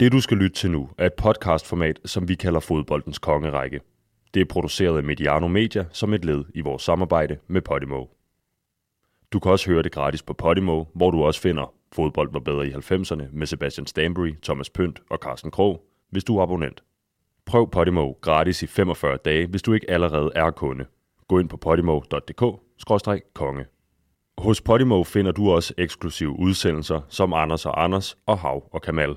Det du skal lytte til nu er et podcastformat, som vi kalder Fodboldens Kongerække. Det er produceret af Mediano Media som et led i vores samarbejde med Podimo. Du kan også høre det gratis på Podimo, hvor du også finder Fodbold var bedre i 90'erne med Sebastian Stanbury, Thomas Pønt og Carsten Krog, hvis du er abonnent. Prøv Podimo gratis i 45 dage, hvis du ikke allerede er kunde. Gå ind på podimo.dk-konge. Hos Podimo finder du også eksklusive udsendelser som Anders og Anders og Hav og Kamal.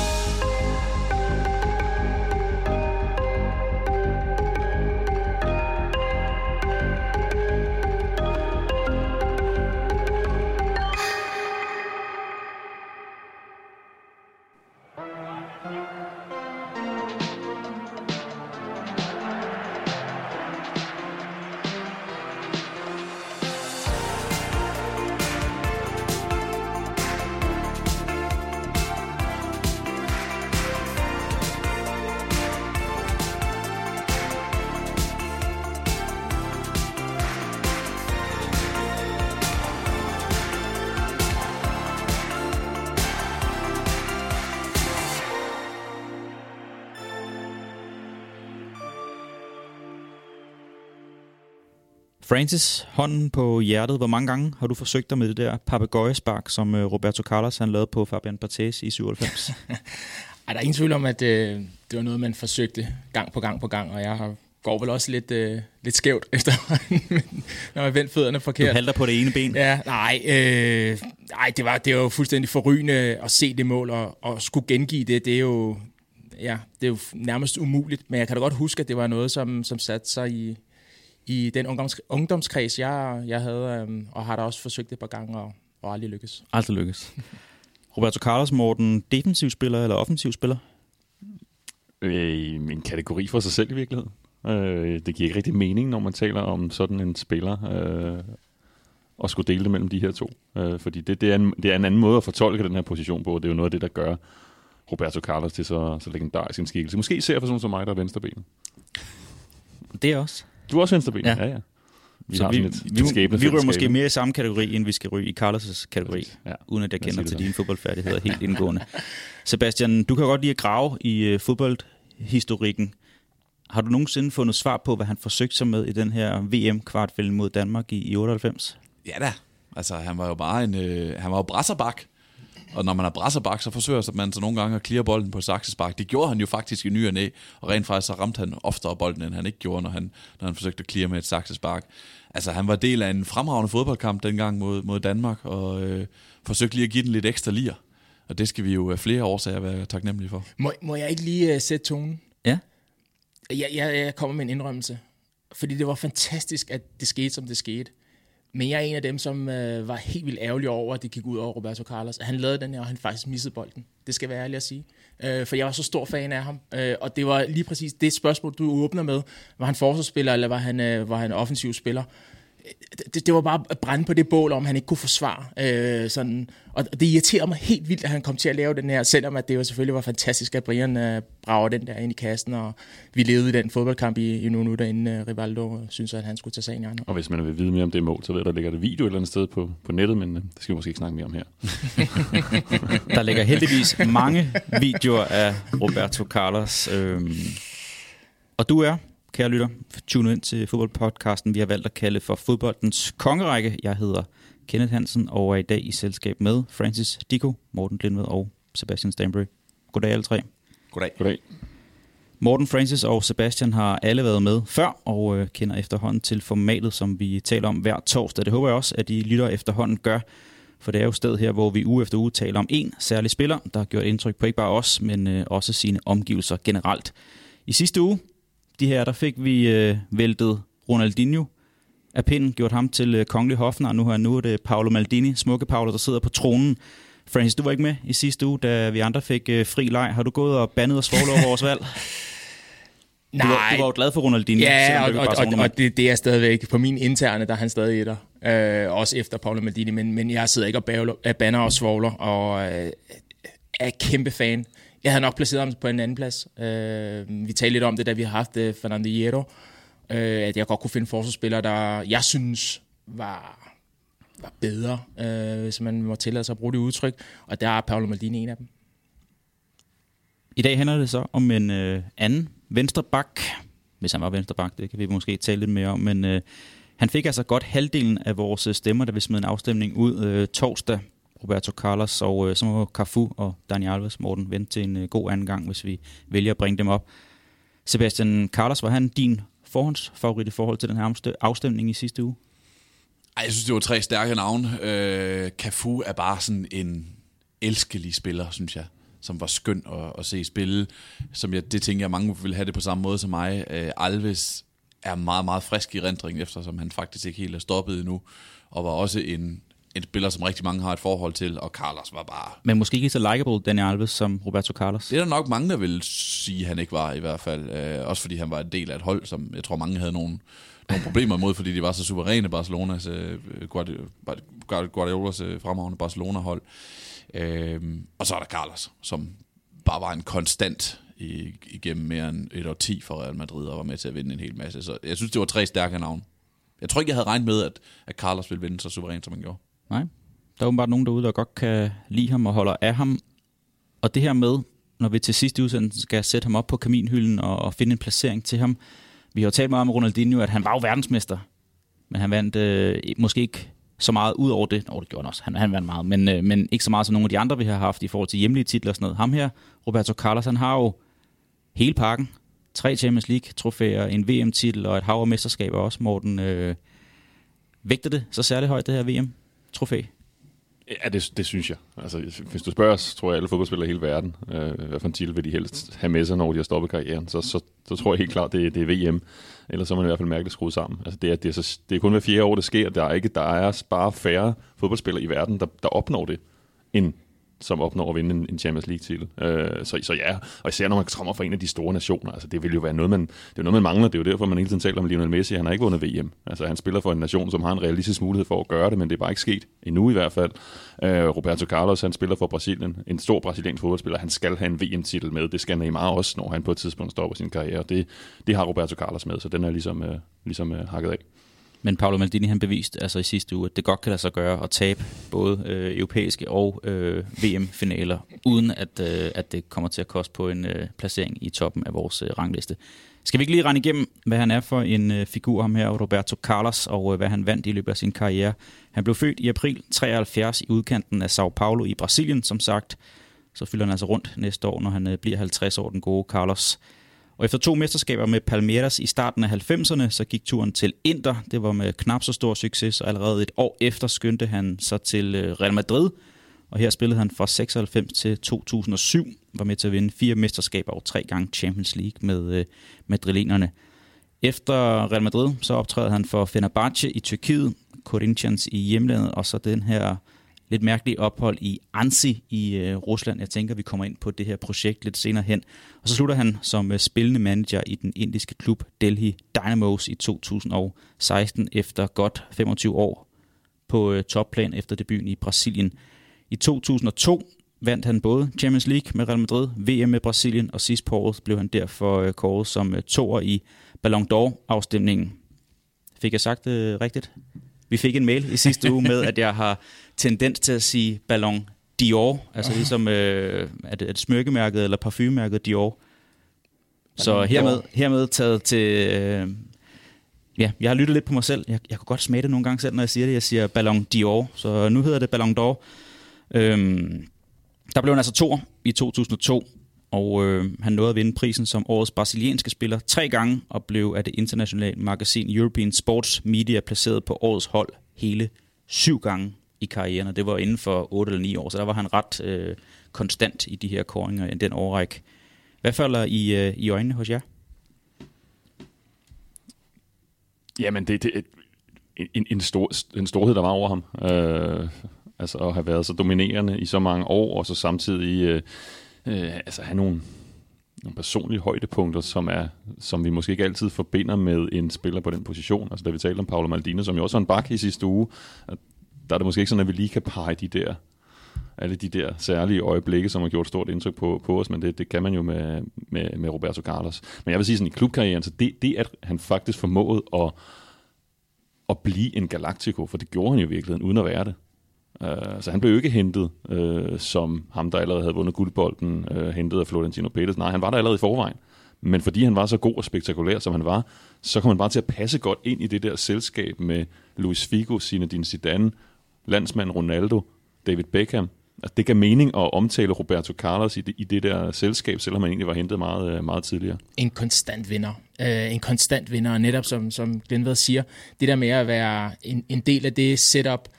Francis, hånden på hjertet. Hvor mange gange har du forsøgt dig med det der papegøjespark, som øh, Roberto Carlos han lavede på Fabian Barthez i 97? Ej, der er ingen tvivl om, at øh, det var noget, man forsøgte gang på gang på gang, og jeg har går vel også lidt, øh, lidt skævt efter, når jeg vendte fødderne forkert. Du halter på det ene ben? Ja, nej, øh, nej det, var, det var jo fuldstændig forrygende at se det mål, og, og skulle gengive det, det er jo, ja, det er jo nærmest umuligt. Men jeg kan da godt huske, at det var noget, som, som satte sig i, i den ungdoms, ungdomskreds, jeg, jeg havde, øhm, og har da også forsøgt det et par gange, og, og aldrig lykkes. Aldrig lykkes. Roberto Carlos, Morten, defensiv spiller eller offensiv spiller? Øh, en kategori for sig selv i virkeligheden. Øh, det giver ikke rigtig mening, når man taler om sådan en spiller, øh, og skulle dele det mellem de her to. Øh, fordi det, det, er en, det er en anden måde at fortolke den her position på, det er jo noget af det, der gør Roberto Carlos til så, så legendarisk en skikkelse. Måske især for sådan som mig, der er venstrebenet. Det er også. Du er også venstrebenet? Ja, ja. ja. Vi, så vi, et, vi, vi, vi ryger måske mere i samme kategori, end vi skal ryge i Carlos' kategori, ja. uden at jeg kender til dine fodboldfærdigheder helt indgående. Sebastian, du kan godt lide at grave i uh, fodboldhistorikken. Har du nogensinde fundet svar på, hvad han forsøgte sig med i den her VM-kvartfælde mod Danmark i, i 98? Ja da. Altså, han var jo bare en... Øh, han var jo brasserbak. Og når man er brasserbak, så forsøger man så nogle gange at clear bolden på saksespark. Det gjorde han jo faktisk i ny og næ, og rent faktisk så ramte han oftere bolden, end han ikke gjorde, når han, når han forsøgte at clear med et saksespark. Altså, han var del af en fremragende fodboldkamp dengang mod, mod Danmark, og øh, forsøgte lige at give den lidt ekstra lir. Og det skal vi jo af flere årsager være taknemmelige for. Må, må jeg ikke lige uh, sætte tonen? Ja. Jeg, jeg, jeg kommer med en indrømmelse. Fordi det var fantastisk, at det skete, som det skete. Men jeg er en af dem, som øh, var helt vildt ærgerlig over, at det gik ud over Roberto Carlos. Han lavede den her, og han faktisk missede bolden. Det skal være ærlig at sige. Øh, for jeg var så stor fan af ham. Øh, og det var lige præcis det spørgsmål, du åbner med. Var han forsvarsspiller, eller var han, øh, var han offensiv spiller? Det, det var bare at brænde på det bål, om han ikke kunne forsvare. Øh, sådan. Og det irriterer mig helt vildt, at han kom til at lave den her, selvom at det jo selvfølgelig var fantastisk, at Brian øh, brager den der ind i kassen, og vi levede i den fodboldkamp i, i nogle minutter, inden øh, Rivaldo synes, at han skulle tage sagen i Og hvis man vil vide mere om det mål, så ved der ligger der video et eller andet sted på, på nettet, men øh, det skal vi måske ikke snakke mere om her. der ligger heldigvis mange videoer af Roberto Carlos. Øh, og du er kære lytter, tune ind til fodboldpodcasten, vi har valgt at kalde for fodboldens kongerække. Jeg hedder Kenneth Hansen og er i dag i selskab med Francis Diko, Morten Lindved og Sebastian Stanbury. Goddag alle tre. Goddag. Goddag. Morten, Francis og Sebastian har alle været med før og øh, kender efterhånden til formatet, som vi taler om hver torsdag. Det håber jeg også, at I lytter efterhånden gør, for det er jo sted her, hvor vi uge efter uge taler om en særlig spiller, der har gjort indtryk på ikke bare os, men øh, også sine omgivelser generelt. I sidste uge de her, der fik vi øh, væltet Ronaldinho af pinden, gjort ham til øh, kongelig hofnar. Nu, her, nu er det Paolo Maldini, smukke Paolo, der sidder på tronen. Francis, du var ikke med i sidste uge, da vi andre fik øh, fri leg. Har du gået og bandet og svoglet over vores valg? Nej. Du var, du var jo glad for Ronaldinho. Ja, og, og, og, og det, det er stadigvæk på min interne, der er han stadig etter. Øh, også efter Paolo Maldini, men, men jeg sidder ikke og bagler, banner og svogler, og øh, er kæmpe fan. Jeg havde nok placeret ham på en anden plads. Øh, vi talte lidt om det, da vi har haft øh, Fernando Hierro, øh, at jeg godt kunne finde forsvarsspillere, der jeg synes var var bedre, øh, hvis man må tillade sig at bruge det udtryk. Og der er Paolo Maldini en af dem. I dag handler det så om en øh, anden venstreback, hvis han var venstreback, det kan vi måske tale lidt mere om, men øh, han fik altså godt halvdelen af vores øh, stemmer, da vi smed en afstemning ud øh, torsdag. Roberto Carlos, og øh, så må Cafu og Dani Alves, Morten, vente til en øh, god anden gang, hvis vi vælger at bringe dem op. Sebastian Carlos, var han din forhåndsfavorit i forhold til den her afstemning i sidste uge? Ej, jeg synes, det var tre stærke navne. Øh, Cafu er bare sådan en elskelig spiller, synes jeg som var skøn at, at se spille. Som jeg, det tænker jeg, mange vil have det på samme måde som mig. Øh, Alves er meget, meget frisk i rendringen, eftersom han faktisk ikke helt er stoppet endnu, og var også en, en spiller, som rigtig mange har et forhold til, og Carlos var bare... Men måske ikke så likable, Daniel Alves, som Roberto Carlos? Det er der nok mange, der vil sige, han ikke var i hvert fald. Øh, også fordi han var en del af et hold, som jeg tror, mange havde nogle, nogle problemer imod, fordi de var så suveræne Barcelonas, øh, Guardiolas øh, fremragende Barcelona-hold. Øh, og så er der Carlos, som bare var en konstant i, igennem mere end et år ti for Real Madrid og var med til at vinde en hel masse. Så jeg synes, det var tre stærke navne. Jeg tror ikke, jeg havde regnet med, at, at Carlos ville vinde så suverænt, som han gjorde. Nej, der er åbenbart nogen derude, der godt kan lide ham og holder af ham. Og det her med, når vi til sidst i udsendelsen skal sætte ham op på kaminhylden og, og finde en placering til ham. Vi har jo talt meget om Ronaldinho, at han var jo verdensmester. Men han vandt øh, måske ikke så meget ud over det. Nå, det gjorde han også. Han, han vandt meget. Men, øh, men ikke så meget som nogle af de andre, vi har haft i forhold til hjemlige titler og sådan noget. Ham her, Roberto Carlos, han har jo hele pakken. Tre Champions League-trofæer, en VM-titel og et hav af mesterskaber også, Morten. Øh, vægter det så særligt højt, det her VM? Trofæ? Ja, det, det synes jeg. Altså, hvis du spørger os, tror jeg, alle fodboldspillere i hele verden, øh, hvad for en titel vil de helst have med sig, når de har stoppet karrieren, så, så, så tror jeg helt klart, det, det er VM. Ellers så er man i hvert fald mærkeligt skruet sammen. Altså, det, er, det, er så, det er kun hver fjerde år, det sker. Der er, ikke, der er bare færre fodboldspillere i verden, der, der opnår det, end som opnår at vinde en, Champions League-titel. Øh, så, så ja, og især når man kommer fra en af de store nationer, altså det vil jo være noget, man, det er noget, man mangler. Det er jo derfor, man hele tiden taler om Lionel Messi. Han har ikke vundet VM. Altså han spiller for en nation, som har en realistisk mulighed for at gøre det, men det er bare ikke sket endnu i hvert fald. Øh, Roberto Carlos, han spiller for Brasilien. En stor brasiliansk fodboldspiller. Han skal have en VM-titel med. Det skal Neymar også, når han på et tidspunkt stopper sin karriere. Det, det har Roberto Carlos med, så den er ligesom, øh, ligesom øh, hakket af. Men Paolo Maldini han beviste altså i sidste uge, at det godt kan lade sig gøre at tabe både øh, europæiske og øh, VM-finaler, uden at, øh, at det kommer til at koste på en øh, placering i toppen af vores øh, rangliste. Skal vi ikke lige rende igennem, hvad han er for en øh, figur, ham her, Roberto Carlos, og øh, hvad han vandt i løbet af sin karriere. Han blev født i april 73 i udkanten af Sao Paulo i Brasilien, som sagt. Så fylder han altså rundt næste år, når han øh, bliver 50 år, den gode Carlos. Og efter to mesterskaber med Palmeiras i starten af 90'erne, så gik turen til Inter. Det var med knap så stor succes, og allerede et år efter skyndte han så til øh, Real Madrid. Og her spillede han fra 96 til 2007, var med til at vinde fire mesterskaber og tre gange Champions League med øh, madrilenerne. Efter Real Madrid, så optræder han for Fenerbahce i Tyrkiet, Corinthians i hjemlandet, og så den her lidt mærkelige ophold i Ansi i øh, Rusland. Jeg tænker, vi kommer ind på det her projekt lidt senere hen. Og så slutter han som øh, spillende manager i den indiske klub Delhi Dynamos i 2016 efter godt 25 år på øh, topplan efter debuten i Brasilien. I 2002 vandt han både Champions League med Real Madrid, VM med Brasilien, og sidst på året blev han derfor øh, kåret som øh, toer i Ballon d'Or-afstemningen. Fik jeg sagt det øh, rigtigt? Vi fik en mail i sidste uge med, at jeg har tendens til at sige Ballon Dior, altså ligesom øh, er, det, er det smykkemærket eller parfumemærket Dior. Så hermed, hermed taget til... Øh, ja, jeg har lyttet lidt på mig selv. Jeg, jeg kunne godt smage det nogle gange selv, når jeg siger det. Jeg siger Ballon Dior, så nu hedder det Ballon d'Or. Øhm, der blev han altså to i 2002, og øh, han nåede at vinde prisen som årets brasilianske spiller tre gange, og blev af det internationale magasin European Sports Media placeret på årets hold hele syv gange i karrieren, og det var inden for 8 eller 9 år, så der var han ret øh, konstant i de her koringer i den årrække. Hvad falder i, øh, i øjnene hos jer? Jamen, det, det en, en, stor, en storhed, der var over ham. Øh, altså at have været så dominerende i så mange år, og så samtidig øh, øh, altså have nogle, nogle personlige højdepunkter, som, er, som vi måske ikke altid forbinder med en spiller på den position. Altså da vi talte om Paolo Maldini, som jo også var en bak i sidste uge, der er det måske ikke sådan, at vi lige kan pege de der alle de der særlige øjeblikke, som har gjort stort indtryk på, på os, men det, det kan man jo med, med, med Roberto Carlos. Men jeg vil sige sådan, i klubkarrieren, så det, det at han faktisk formåede at, at blive en Galactico, for det gjorde han jo i virkeligheden, uden at være det. Uh, så han blev jo ikke hentet uh, som ham, der allerede havde vundet guldbolden, uh, hentet af Florentino Pérez. Nej, han var der allerede i forvejen. Men fordi han var så god og spektakulær, som han var, så kom han bare til at passe godt ind i det der selskab med Luis Figo, Zinedine Zidane, landsmand Ronaldo, David Beckham. Altså, det gav mening at omtale Roberto Carlos i det, i det der selskab, selvom han egentlig var hentet meget, meget tidligere. En konstant vinder. Uh, en konstant vinder, netop som, som Glenn siger, det der med at være en, en del af det setup,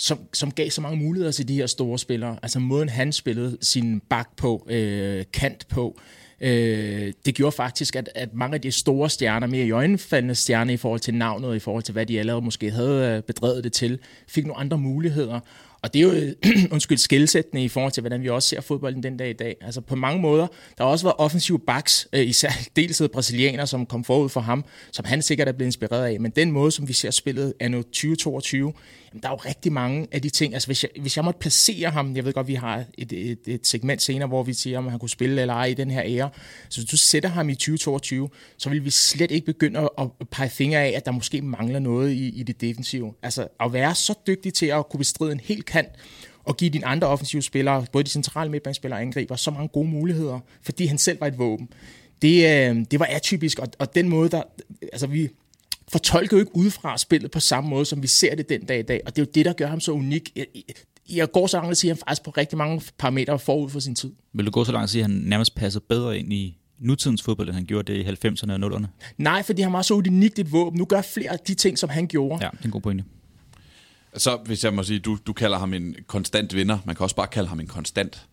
som, som gav så mange muligheder til de her store spillere. Altså måden han spillede sin bak på, øh, kant på, øh, det gjorde faktisk, at, at mange af de store stjerner, mere i øjenfaldende stjerner i forhold til navnet, og i forhold til hvad de allerede måske havde øh, bedrevet det til, fik nogle andre muligheder. Og det er jo, undskyld, skældsættende i forhold til, hvordan vi også ser fodbolden den dag i dag. Altså på mange måder, der har også været offensive backs, øh, især dels brasilianer, som kom forud for ham, som han sikkert er blevet inspireret af. Men den måde, som vi ser spillet anno 2022, jamen, der er jo rigtig mange af de ting. Altså hvis jeg, hvis jeg måtte placere ham, jeg ved godt, vi har et, et, et segment senere, hvor vi siger, om han kunne spille eller ej i den her ære. Så hvis du sætter ham i 2022, så vil vi slet ikke begynde at pege fingre af, at der måske mangler noget i, i det defensive. Altså at være så dygtig til at kunne bestride en hel kant, og give dine andre offensive spillere, både de centrale midtbanespillere og angriber, så mange gode muligheder, fordi han selv var et våben. Det, øh, det var atypisk, og, og den måde, der, altså vi fortolker jo ikke udefra spillet på samme måde, som vi ser det den dag i dag, og det er jo det, der gør ham så unik. Jeg, jeg går så langt at sige, at han faktisk på rigtig mange parametre forud for sin tid. Vil du gå så langt at sige, at han nærmest passer bedre ind i nutidens fodbold, end han gjorde det i 90'erne og 0'erne? Nej, fordi han var så unikt et våben. Nu gør flere af de ting, som han gjorde. Ja, det er en god pointe. Så hvis jeg må sige, du, du kalder ham en konstant vinder, man kan også bare kalde ham en konstant.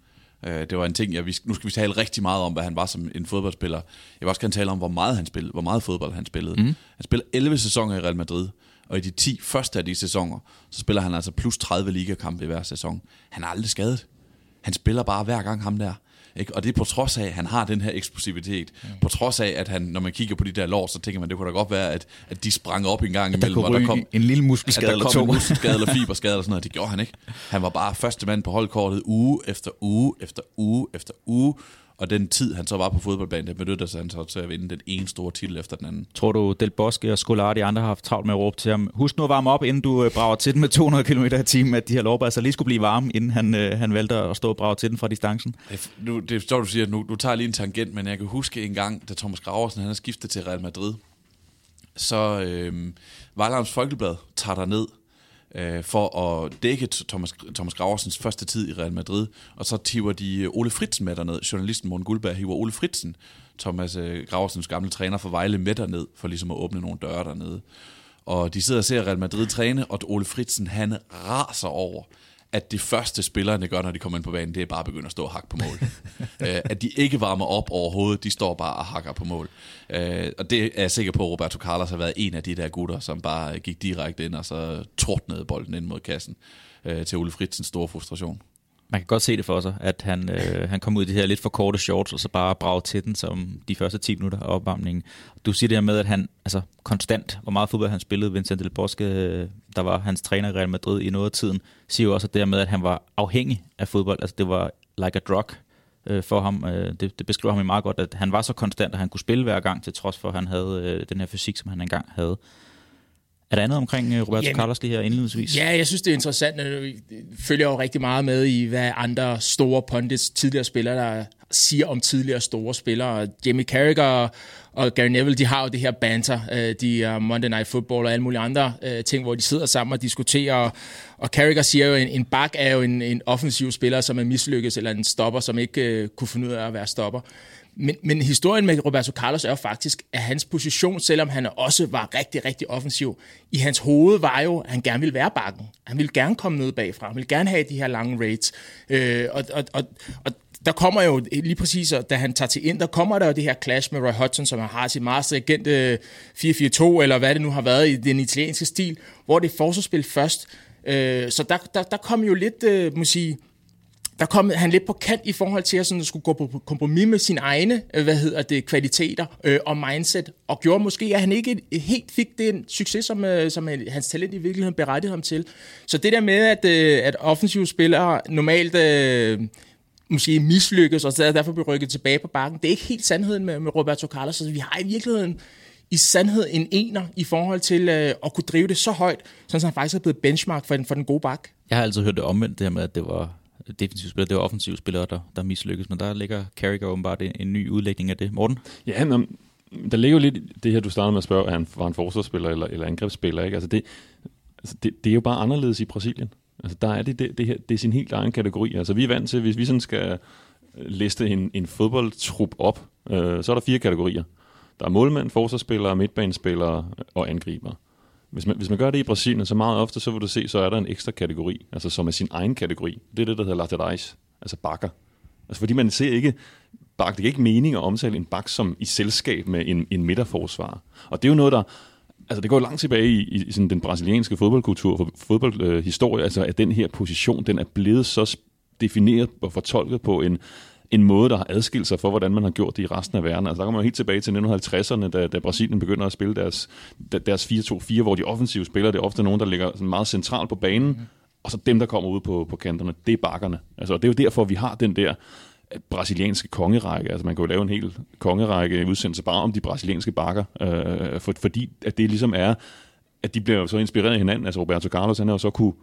Uh, det var en ting, jeg, nu skal vi tale rigtig meget om, hvad han var som en fodboldspiller. Jeg vil også gerne tale om, hvor meget han spillede, hvor meget fodbold han spillede. Mm. Han spillede 11 sæsoner i Real Madrid, og i de 10 første af de sæsoner, så spiller han altså plus 30 ligakampe i hver sæson. Han er aldrig skadet. Han spiller bare hver gang ham der. Ikke? Og det er på trods af, at han har den her eksplosivitet. Mm. På trods af, at han, når man kigger på de der lår, så tænker man, det kunne da godt være, at, at de sprang op en gang at imellem. Der, der kom en lille muskelskade eller to. en muskelskade eller fiberskade eller sådan noget. Det gjorde han ikke. Han var bare første mand på holdkortet uge efter uge efter uge efter uge. Og den tid, han så var på fodboldbanen, det benyttede han så til at vinde den ene store titel efter den anden. Tror du, Del Bosque og Scolari de andre har haft travlt med at råbe til ham, husk nu at varme op, inden du øh, brager til den med 200 km i timen, at de her lovbær så lige skulle blive varme, inden han, øh, han valgte at stå og brage til den fra distancen? Nu, det står du siger, nu, du tager lige en tangent, men jeg kan huske en gang, da Thomas Graversen han har skiftet til Real Madrid, så øh, Vejlams Folkeblad tager der ned øh, for at dække Thomas, Thomas Graversens første tid i Real Madrid. Og så tiver de øh, Ole Fritsen med derned. Journalisten Morten Guldberg hiver Ole Fritsen, Thomas øh, Graversens gamle træner for Vejle, med derned, for ligesom at åbne nogle døre dernede. Og de sidder og ser Real Madrid træne, og Ole Fritsen, han raser over, at det første spillerne gør, når de kommer ind på banen, det er bare at begynde at stå og hakke på mål. øh, at de ikke varmer op overhovedet, de står bare og hakker på mål. Øh, og det er jeg sikker på, at Roberto Carlos har været en af de der gutter, som bare gik direkte ind og så tordnede bolden ind mod kassen øh, til Ole Fritzens store frustration man kan godt se det for sig, at han, øh, han kom ud i de her lidt for korte shorts, og så bare bragte til den som de første 10 minutter af opvarmningen. Du siger det her med, at han altså konstant, hvor meget fodbold han spillede, Vincent Del Bosque, øh, der var hans træner i Real Madrid i noget af tiden, siger jo også det her med, at han var afhængig af fodbold. Altså det var like a drug øh, for ham. Øh, det, det beskriver ham i meget godt, at han var så konstant, at han kunne spille hver gang, til trods for, at han havde øh, den her fysik, som han engang havde. Er der andet omkring øh, Roberto Jamen, Carlos lige her indledningsvis? Ja, jeg synes, det er interessant. Jeg følger jo rigtig meget med i, hvad andre store pundits, tidligere spillere, der siger om tidligere store spillere. Jamie Carragher og Gary Neville, de har jo det her banter, øh, de er Monday Night Football og alle mulige andre øh, ting, hvor de sidder sammen og diskuterer. Og Carragher siger jo, at en, en bak er jo en, en offensiv spiller, som er mislykkes, eller en stopper, som ikke kunne finde ud af at være stopper. Men, men historien med Roberto Carlos er jo faktisk, at hans position, selvom han også var rigtig, rigtig offensiv, i hans hoved var jo, at han gerne ville være bakken. Han ville gerne komme ned bagfra. Han ville gerne have de her lange raids. Øh, og, og, og, og der kommer jo lige præcis, da han tager til ind, der kommer der jo det her clash med Roy Hodgson, som har sit meget agent øh, 4-4-2, eller hvad det nu har været i den italienske stil, hvor det er forsvarsspil først. Øh, så der, der, der kom jo lidt, øh, må sige, der kom han lidt på kant i forhold til at sådan, skulle gå på kompromis med sine egne øh, hvad hedder det, kvaliteter øh, og mindset, og gjorde måske, at han ikke helt fik den succes, som, øh, som hans talent i virkeligheden berettigede ham til. Så det der med, at, øh, at offensive spillere normalt øh, måske mislykkes, og derfor bliver rykket tilbage på bakken, det er ikke helt sandheden med, med Roberto Carlos. Så vi har i virkeligheden i sandhed en ener i forhold til øh, at kunne drive det så højt, så han faktisk er blevet benchmark for den, for den gode bak. Jeg har altid hørt det omvendt, det her med, at det var defensive spillere, det var offensive spillere, der, der mislykkes, men der ligger Carragher åbenbart en, en ny udlægning af det. Morten? Ja, men der ligger jo lidt det her, du startede med at spørge, er han var en forsvarsspiller eller, eller angrebsspiller, ikke? Altså det, altså det, det er jo bare anderledes i Brasilien. Altså der er det, det, det, her, det er sin helt egen kategori. Altså vi er vant til, hvis vi sådan skal øh, liste en, en fodboldtrup op, øh, så er der fire kategorier. Der er målmænd, forsvarsspillere, midtbanespillere og angriber. Hvis man, hvis man gør det i Brasilien, så meget ofte, så vil du se, så er der en ekstra kategori, altså som er sin egen kategori. Det er det, der hedder laterais, altså bakker. Altså fordi man ser ikke, bak, det giver ikke mening at omtale en bak som i selskab med en, en midterforsvar. Og det er jo noget, der, altså det går langt tilbage i, i sådan den brasilianske fodboldkultur, fodboldhistorie, øh, altså at den her position, den er blevet så defineret og fortolket på en, en måde, der har adskilt sig for, hvordan man har gjort det i resten af verden. Altså, der kommer man helt tilbage til 1950'erne, da, da Brasilien begynder at spille deres, deres 4-2-4, hvor de offensive spillere, det er ofte nogen, der ligger sådan meget centralt på banen, mm. og så dem, der kommer ud på, på kanterne, det er bakkerne. Altså, det er jo derfor, vi har den der øh, brasilianske kongerække. Altså man kan jo lave en hel kongerække udsendelse bare om de brasilianske bakker, øh, for, fordi at det ligesom er, at de bliver så inspireret af hinanden. Altså Roberto Carlos, han har jo så kunne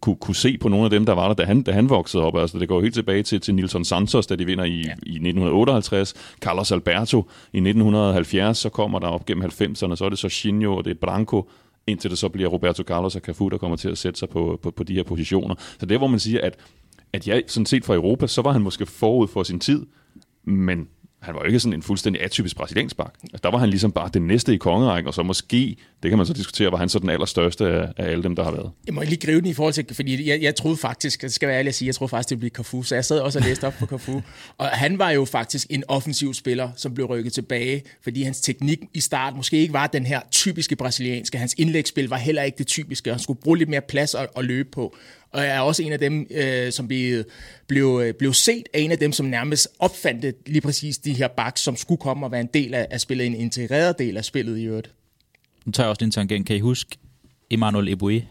kunne, kunne se på nogle af dem, der var der, da han, da han voksede op. Altså, det går helt tilbage til, til Nilson Santos, da de vinder i, ja. i 1958. Carlos Alberto i 1970, så kommer der op gennem 90'erne, så er det så Chinho, og det er Branco, indtil det så bliver Roberto Carlos og Cafu, der kommer til at sætte sig på, på, på de her positioner. Så det er, hvor man siger, at, at ja, sådan set for Europa, så var han måske forud for sin tid, men han var jo ikke sådan en fuldstændig atypisk brasiliansk bak. Altså, der var han ligesom bare den næste i kongerækken, og så måske, det kan man så diskutere, var han så den allerstørste af, af alle dem, der har været. Jeg må lige gribe den i forhold til, fordi jeg, jeg troede faktisk, det skal være ærlig at sige, jeg troede faktisk, det blev Cafu, så jeg sad også og læste op på Cafu. Og han var jo faktisk en offensiv spiller, som blev rykket tilbage, fordi hans teknik i start måske ikke var den her typiske brasilianske. Hans indlægsspil var heller ikke det typiske, han skulle bruge lidt mere plads at, at løbe på og jeg er også en af dem, øh, som blev, blev, øh, blev set af en af dem, som nærmest opfandt lige præcis de her backs, som skulle komme og være en del af, af spillet, en integreret del af spillet i øvrigt. Nu tager jeg også en tangent. Kan I huske Emmanuel Eboué?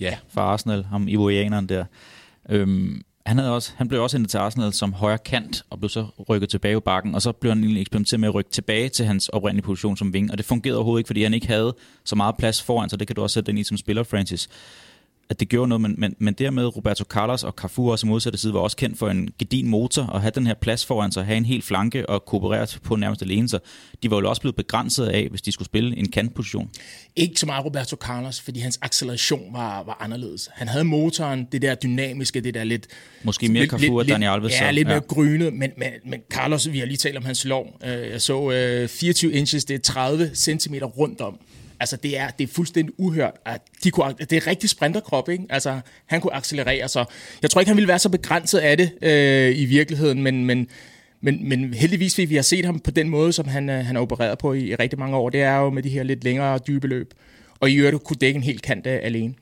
Ja. Fra Arsenal, ham Ebouéaneren der. Øhm, han, havde også, han blev også hentet til Arsenal som højre kant, og blev så rykket tilbage i bakken, og så blev han egentlig eksperimenteret med at rykke tilbage til hans oprindelige position som ving, og det fungerede overhovedet ikke, fordi han ikke havde så meget plads foran, så det kan du også sætte ind i som spiller, Francis at det gjorde noget, men, men, men dermed Roberto Carlos og Cafu også modsatte side var også kendt for en gedin motor, og have den her plads foran sig, have en helt flanke og kooperere på nærmest alene, så de var jo også blevet begrænset af, hvis de skulle spille en kantposition. Ikke så meget Roberto Carlos, fordi hans acceleration var, var anderledes. Han havde motoren, det der dynamiske, det der lidt... Måske mere Cafu og Daniel Alves. Ja, lidt mere ja. grynet, men, men, men Carlos, vi har lige talt om hans lov. Øh, jeg så 24 øh, inches, det er 30 cm rundt om. Altså, det er, det er fuldstændig uhørt. At de kunne, det er rigtig sprinterkrop, ikke? Altså, han kunne accelerere, så jeg tror ikke, han ville være så begrænset af det øh, i virkeligheden, men, men, men, men heldigvis vi har set ham på den måde, som han, øh, han har opereret på i, i rigtig mange år. Det er jo med de her lidt længere dybe løb. Og i øvrigt kunne dække en helt kant øh, alene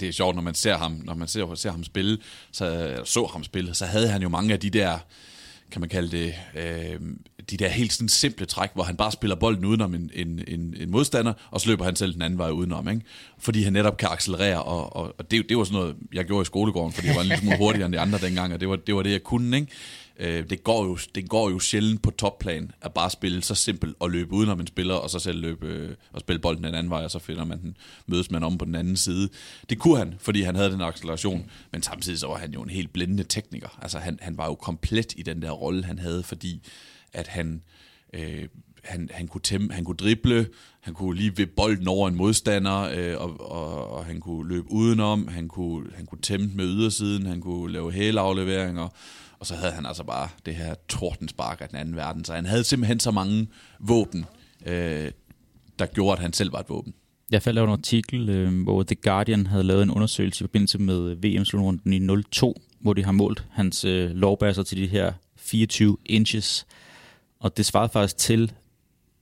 det er sjovt, når man ser ham, når man ser, ser ham spille, så, så ham spille, så havde han jo mange af de der, kan man kalde det, øh, de der helt sådan simple træk, hvor han bare spiller bolden udenom en, en, en, en modstander, og så løber han selv den anden vej udenom, ikke? Fordi han netop kan accelerere, og, og, og det, det var sådan noget, jeg gjorde i skolegården, fordi jeg var en lille smule hurtigere end de andre dengang, og det var det, var det jeg kunne, ikke? Øh, det, går jo, det går jo sjældent på topplan at bare spille så simpelt og løbe udenom en spiller, og så selv løbe øh, og spille bolden den anden vej, og så finder man den, mødes man om på den anden side. Det kunne han, fordi han havde den acceleration, men samtidig så var han jo en helt blændende tekniker. Altså han, han var jo komplet i den der rolle, han havde, fordi at han, øh, han, han, kunne tæmme, han kunne drible, han kunne lige ved bolden over en modstander, øh, og, og, og han kunne løbe udenom, han kunne, han kunne tæmme med ydersiden, han kunne lave hælafleveringer, og så havde han altså bare det her tordenspark af den anden verden. Så han havde simpelthen så mange våben, øh, der gjorde, at han selv var et våben. Jeg faldt over en artikel, øh, hvor The Guardian havde lavet en undersøgelse i forbindelse med VM-slutrunden i 02, hvor de har målt hans øh, lovbasser til de her 24 inches. Og det svarede faktisk til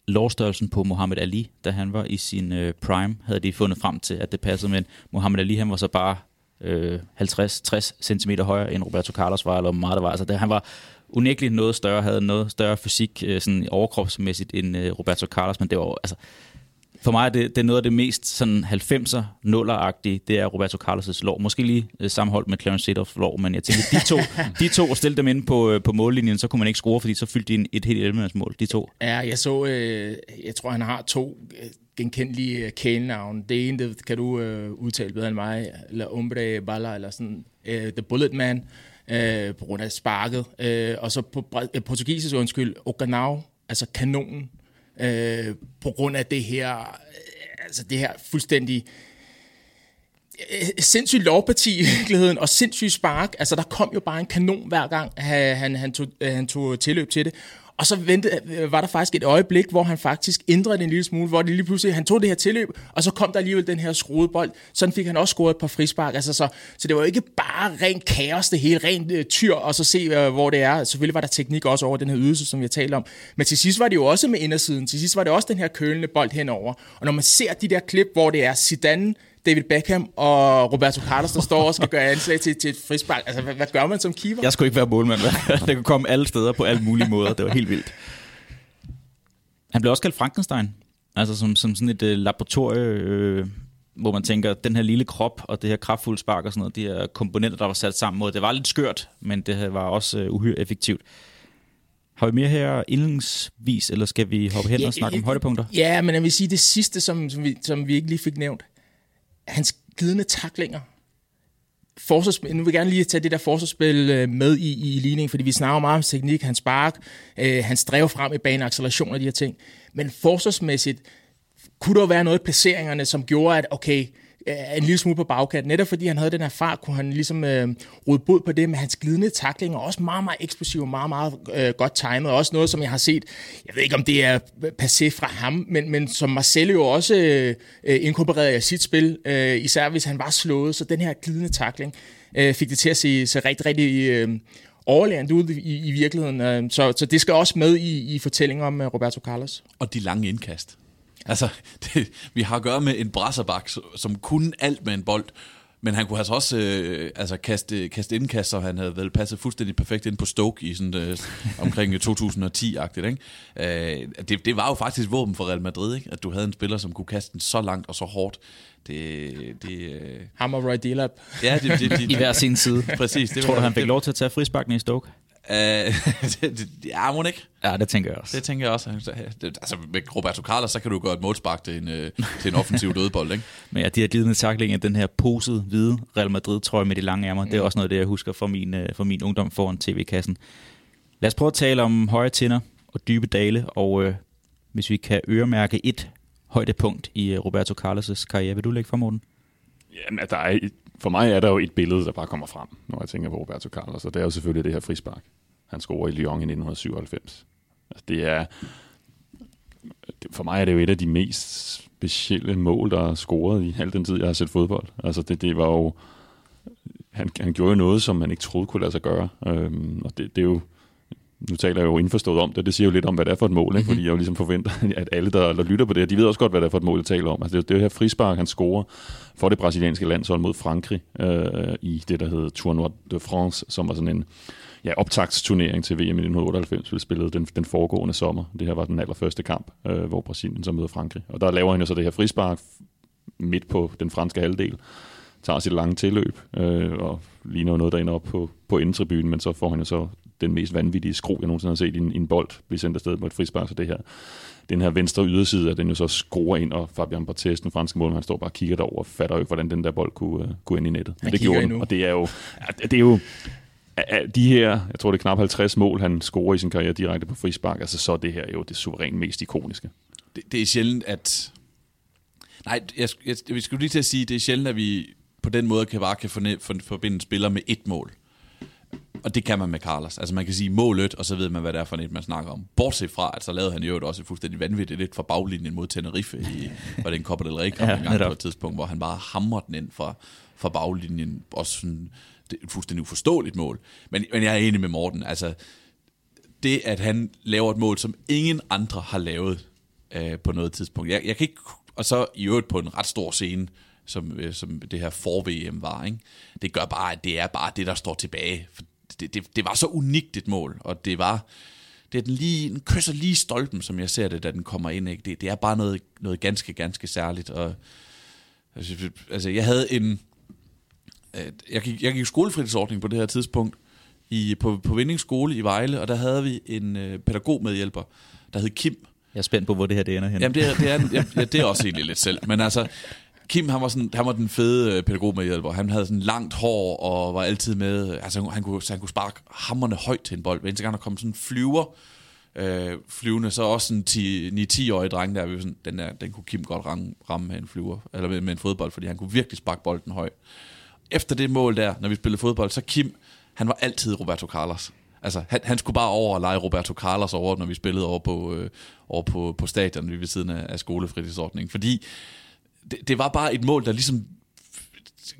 lovstørrelsen på Muhammad Ali, da han var i sin øh, prime, havde de fundet frem til, at det passede, men Muhammad Ali, han var så bare øh, 50-60 cm højere end Roberto Carlos var, eller meget det var. Altså, det, han var unægteligt noget større, havde noget større fysik øh, sådan overkropsmæssigt end øh, Roberto Carlos, men det var altså, for mig er det, det er noget af det mest sådan 90'er, nuller-agtige, det er Roberto Carlos' lov. Måske lige øh, sammenholdt med Clarence Seedorfs lov, men jeg tænker, de to, de to stille dem ind på, øh, på mållinjen, så kunne man ikke score, fordi så fyldte de en, et helt 11 mål, de to. Ja, jeg så, øh, jeg tror, han har to øh, genkendelige øh, kælenavn. Det ene, det kan du øh, udtale bedre end mig, eller Ombre Balla, eller sådan, øh, The Bullet Man, øh, på grund af sparket. Øh, og så på øh, portugisisk undskyld, Oganau, altså kanonen, øh, på grund af det her, øh, altså det her fuldstændig øh, sindssygt lovparti i virkeligheden, og sindssygt spark. Altså, der kom jo bare en kanon hver gang, han, han, han, tog, øh, han tog tilløb til det. Og så ventede, øh, var der faktisk et øjeblik, hvor han faktisk ændrede det en lille smule, hvor det lige pludselig, han tog det her tilløb, og så kom der alligevel den her skruede bold. Sådan fik han også scoret et par frispark. Altså, så, så det var jo ikke bare rent kaos, det hele, rent øh, tyr, og så se, øh, hvor det er. Selvfølgelig var der teknik også over den her ydelse, som vi har talt om. Men til sidst var det jo også med indersiden. Til sidst var det også den her kølende bold henover. Og når man ser de der klip, hvor det er Zidane, David Beckham og Roberto Carlos, der står og skal gøre anslag til, til et frispark. Altså, hvad, hvad gør man som keeper? Jeg skulle ikke være målmand. det kunne komme alle steder på alle mulige måder. Det var helt vildt. Han blev også kaldt Frankenstein. Altså som, som sådan et uh, laboratorie, øh, hvor man tænker, den her lille krop og det her kraftfulde spark og sådan noget, de her komponenter, der var sat sammen mod, det var lidt skørt, men det var også uh, uhyre effektivt. Har vi mere her indledningsvis, eller skal vi hoppe hen og snakke om højdepunkter? Ja, men jeg vil sige det sidste, som, som, vi, som vi ikke lige fik nævnt. Hans glidende taklinger. Forsvarsspil, nu vil jeg gerne lige tage det der forsvarsspil øh, med i, i ligningen, fordi vi snakker meget om teknik, hans spark, øh, hans drev frem i banen, acceleration og de her ting. Men forsvarsmæssigt kunne der være noget i placeringerne, som gjorde, at okay, Øh, en lille smule på bagkant. Netop fordi han havde den her fart, kunne han ligesom øh, rode bod på det med hans glidende taklinger. Også meget, meget eksplosiv, meget, meget øh, godt timet. Også noget, som jeg har set, jeg ved ikke om det er passé fra ham, men, men som Marcelo jo også øh, inkorporerede i sit spil, øh, især hvis han var slået. Så den her glidende takling øh, fik det til at se, se rigtig, rigtig øh, overlærende ud i, i virkeligheden. Øh, så, så det skal også med i, i fortællingen om øh, Roberto Carlos. Og de lange indkast. Altså, det, vi har at gøre med en brasserbak, som kunne alt med en bold, men han kunne altså også øh, altså kaste, kaste indkast, så han havde vel passet fuldstændig perfekt ind på Stoke i sådan, øh, omkring 2010-agtigt. Ikke? Øh, det, det var jo faktisk våben for Real Madrid, ikke? at du havde en spiller, som kunne kaste den så langt og så hårdt. Det, det, øh... Ham og Roy Delap. Ja, det, det, det, I hver sin side. Præcis. Det Tror du, var- han fik lov til at tage frisparken i Stoke? Det, det, ja, må ikke. Ja, det tænker jeg også. Det tænker jeg også. Det, altså, med Roberto Carlos, så kan du gøre et målspark til en, øh, til en offensiv dødbold, ikke? Men ja, de her glidende taklinger, den her posede hvide Real Madrid-trøje med de lange ærmer, mm. det er også noget af det, jeg husker fra min, øh, fra min ungdom foran tv-kassen. Lad os prøve at tale om høje tinder og dybe dale, og øh, hvis vi kan øremærke et højdepunkt i Roberto Carlos' karriere, vil du lægge for, Morten? Jamen, der er, for mig er der jo et billede, der bare kommer frem, når jeg tænker på Roberto Carlos, og det er jo selvfølgelig det her frispark. Han scorer i Lyon i 1997. Altså, det er, for mig er det jo et af de mest specielle mål, der er scoret i al den tid, jeg har set fodbold. Altså det, det var jo, han, han gjorde jo noget, som man ikke troede kunne lade sig gøre. Øhm, og det, det er jo, nu taler jeg jo indforstået om det, det siger jo lidt om, hvad det er for et mål, ikke? fordi jeg jo ligesom forventer, at alle, der, der lytter på det her, de ved også godt, hvad det er for et mål, jeg taler om. Altså det er jo det her frispark, han scorer for det brasilianske landshold mod Frankrig øh, i det, der hedder Tournoi de France, som var sådan en ja, optagsturnering til VM i 1998, vi spillede den, den foregående sommer. Det her var den allerførste kamp, øh, hvor Brasilien så møder Frankrig. Og der laver han jo så det her frispark midt på den franske halvdel, tager sit lange tilløb øh, og ligner jo noget, der ender op på, på indentribunen, men så får han jo så den mest vanvittige skru, jeg nogensinde har set i en, en bold, blive sendt afsted på et frispark, så det her den her venstre yderside, at den jo så skruer ind, og Fabian Barthez, den franske mål, han står bare og kigger derover og fatter jo ikke, hvordan den der bold kunne, uh, kunne ind i nettet. Men det gjorde endnu. den, og det er jo, det er jo de her, jeg tror det er knap 50 mål, han scorer i sin karriere direkte på frispark, altså så er det her jo det suverænt mest ikoniske. Det, det er sjældent, at... Nej, jeg, jeg, jeg skulle lige til at sige, det er sjældent, at vi på den måde kan bare kan forne, for, forbinde en spiller med et mål. Og det kan man med Carlos. Altså man kan sige målet, og så ved man, hvad det er for et, man snakker om. Bortset fra, at så lavede han jo også fuldstændig vanvittigt lidt fra baglinjen mod Tenerife i, var det en Copa del Rey kamp Ja, en gang på et tidspunkt, hvor han bare hamrer den ind fra, fra baglinjen. Også sådan, det er et fuldstændig uforståeligt mål. Men, men jeg er enig med Morten. Altså, det, at han laver et mål, som ingen andre har lavet øh, på noget tidspunkt. Jeg, jeg kan ikke, og så i øvrigt på en ret stor scene, som, øh, som det her for-VM var. Ikke? Det gør bare, at det er bare det, der står tilbage. For det, det, det var så unikt et mål, og det var, det er den lige, den kysser lige stolpen, som jeg ser det, da den kommer ind. Ikke? Det, det er bare noget, noget ganske, ganske særligt. Og, altså, altså, jeg havde en... Jeg gik, jeg gik i skolefritidsordning på det her tidspunkt i, på, på Vinding Skole i Vejle, og der havde vi en øh, pædagogmedhjælper, der hed Kim, Jeg er spændt på, hvor det her det ender hen. Jamen, det er, det, er, ja, det er også egentlig lidt selv. Men altså, Kim, han var, sådan, han var den fede øh, pædagog med hjælper. Han havde sådan langt hår og var altid med. Altså, han, han, kunne, så han kunne sparke hammerne højt til en bold. Hver eneste gang, der kom sådan en flyver, øh, flyvende, så også en 9-10-årig dreng der, vi sådan, den, der, den kunne Kim godt ramme, ramme med en flyver, eller med, med en fodbold, fordi han kunne virkelig sparke bolden højt. Efter det mål der, når vi spillede fodbold, så Kim, han var altid Roberto Carlos. Altså, han, han skulle bare over og lege Roberto Carlos over, når vi spillede over på, øh, over på, på stadion lige ved siden af, af skolefritidsordningen. Fordi det, det var bare et mål, der ligesom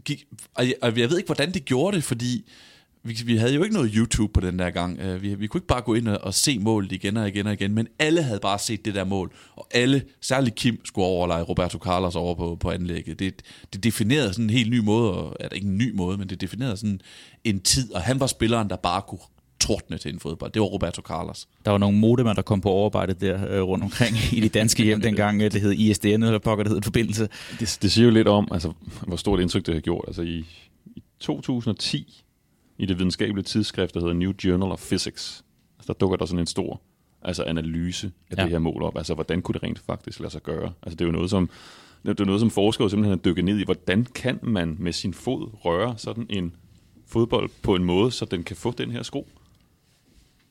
gik... Og jeg, og jeg ved ikke, hvordan det gjorde det, fordi vi, vi havde jo ikke noget YouTube på den der gang. Uh, vi, vi kunne ikke bare gå ind og, og se målet igen og igen og igen, men alle havde bare set det der mål, og alle, særligt Kim, skulle over Roberto Carlos over på, på anlægget. Det, det definerede sådan en helt ny måde, og, er ikke en ny måde, men det definerede sådan en tid, og han var spilleren, der bare kunne tordne til en fodbold. Det var Roberto Carlos. Der var nogle modemer, der kom på overarbejde der øh, rundt omkring i de danske hjem dengang. øh, Det hed ISDN, eller pokker, det hed forbindelse. Det, det siger jo lidt om, altså, hvor stort indtryk det har gjort. Altså i, i 2010, i det videnskabelige tidsskrift, der hedder New Journal of Physics, altså, der dukker der sådan en stor altså, analyse af ja. det her mål op. Altså, hvordan kunne det rent faktisk lade sig gøre? Altså, det er jo noget, som, det er noget, som forskere simpelthen har dykket ned i. Hvordan kan man med sin fod røre sådan en fodbold på en måde, så den kan få den her sko?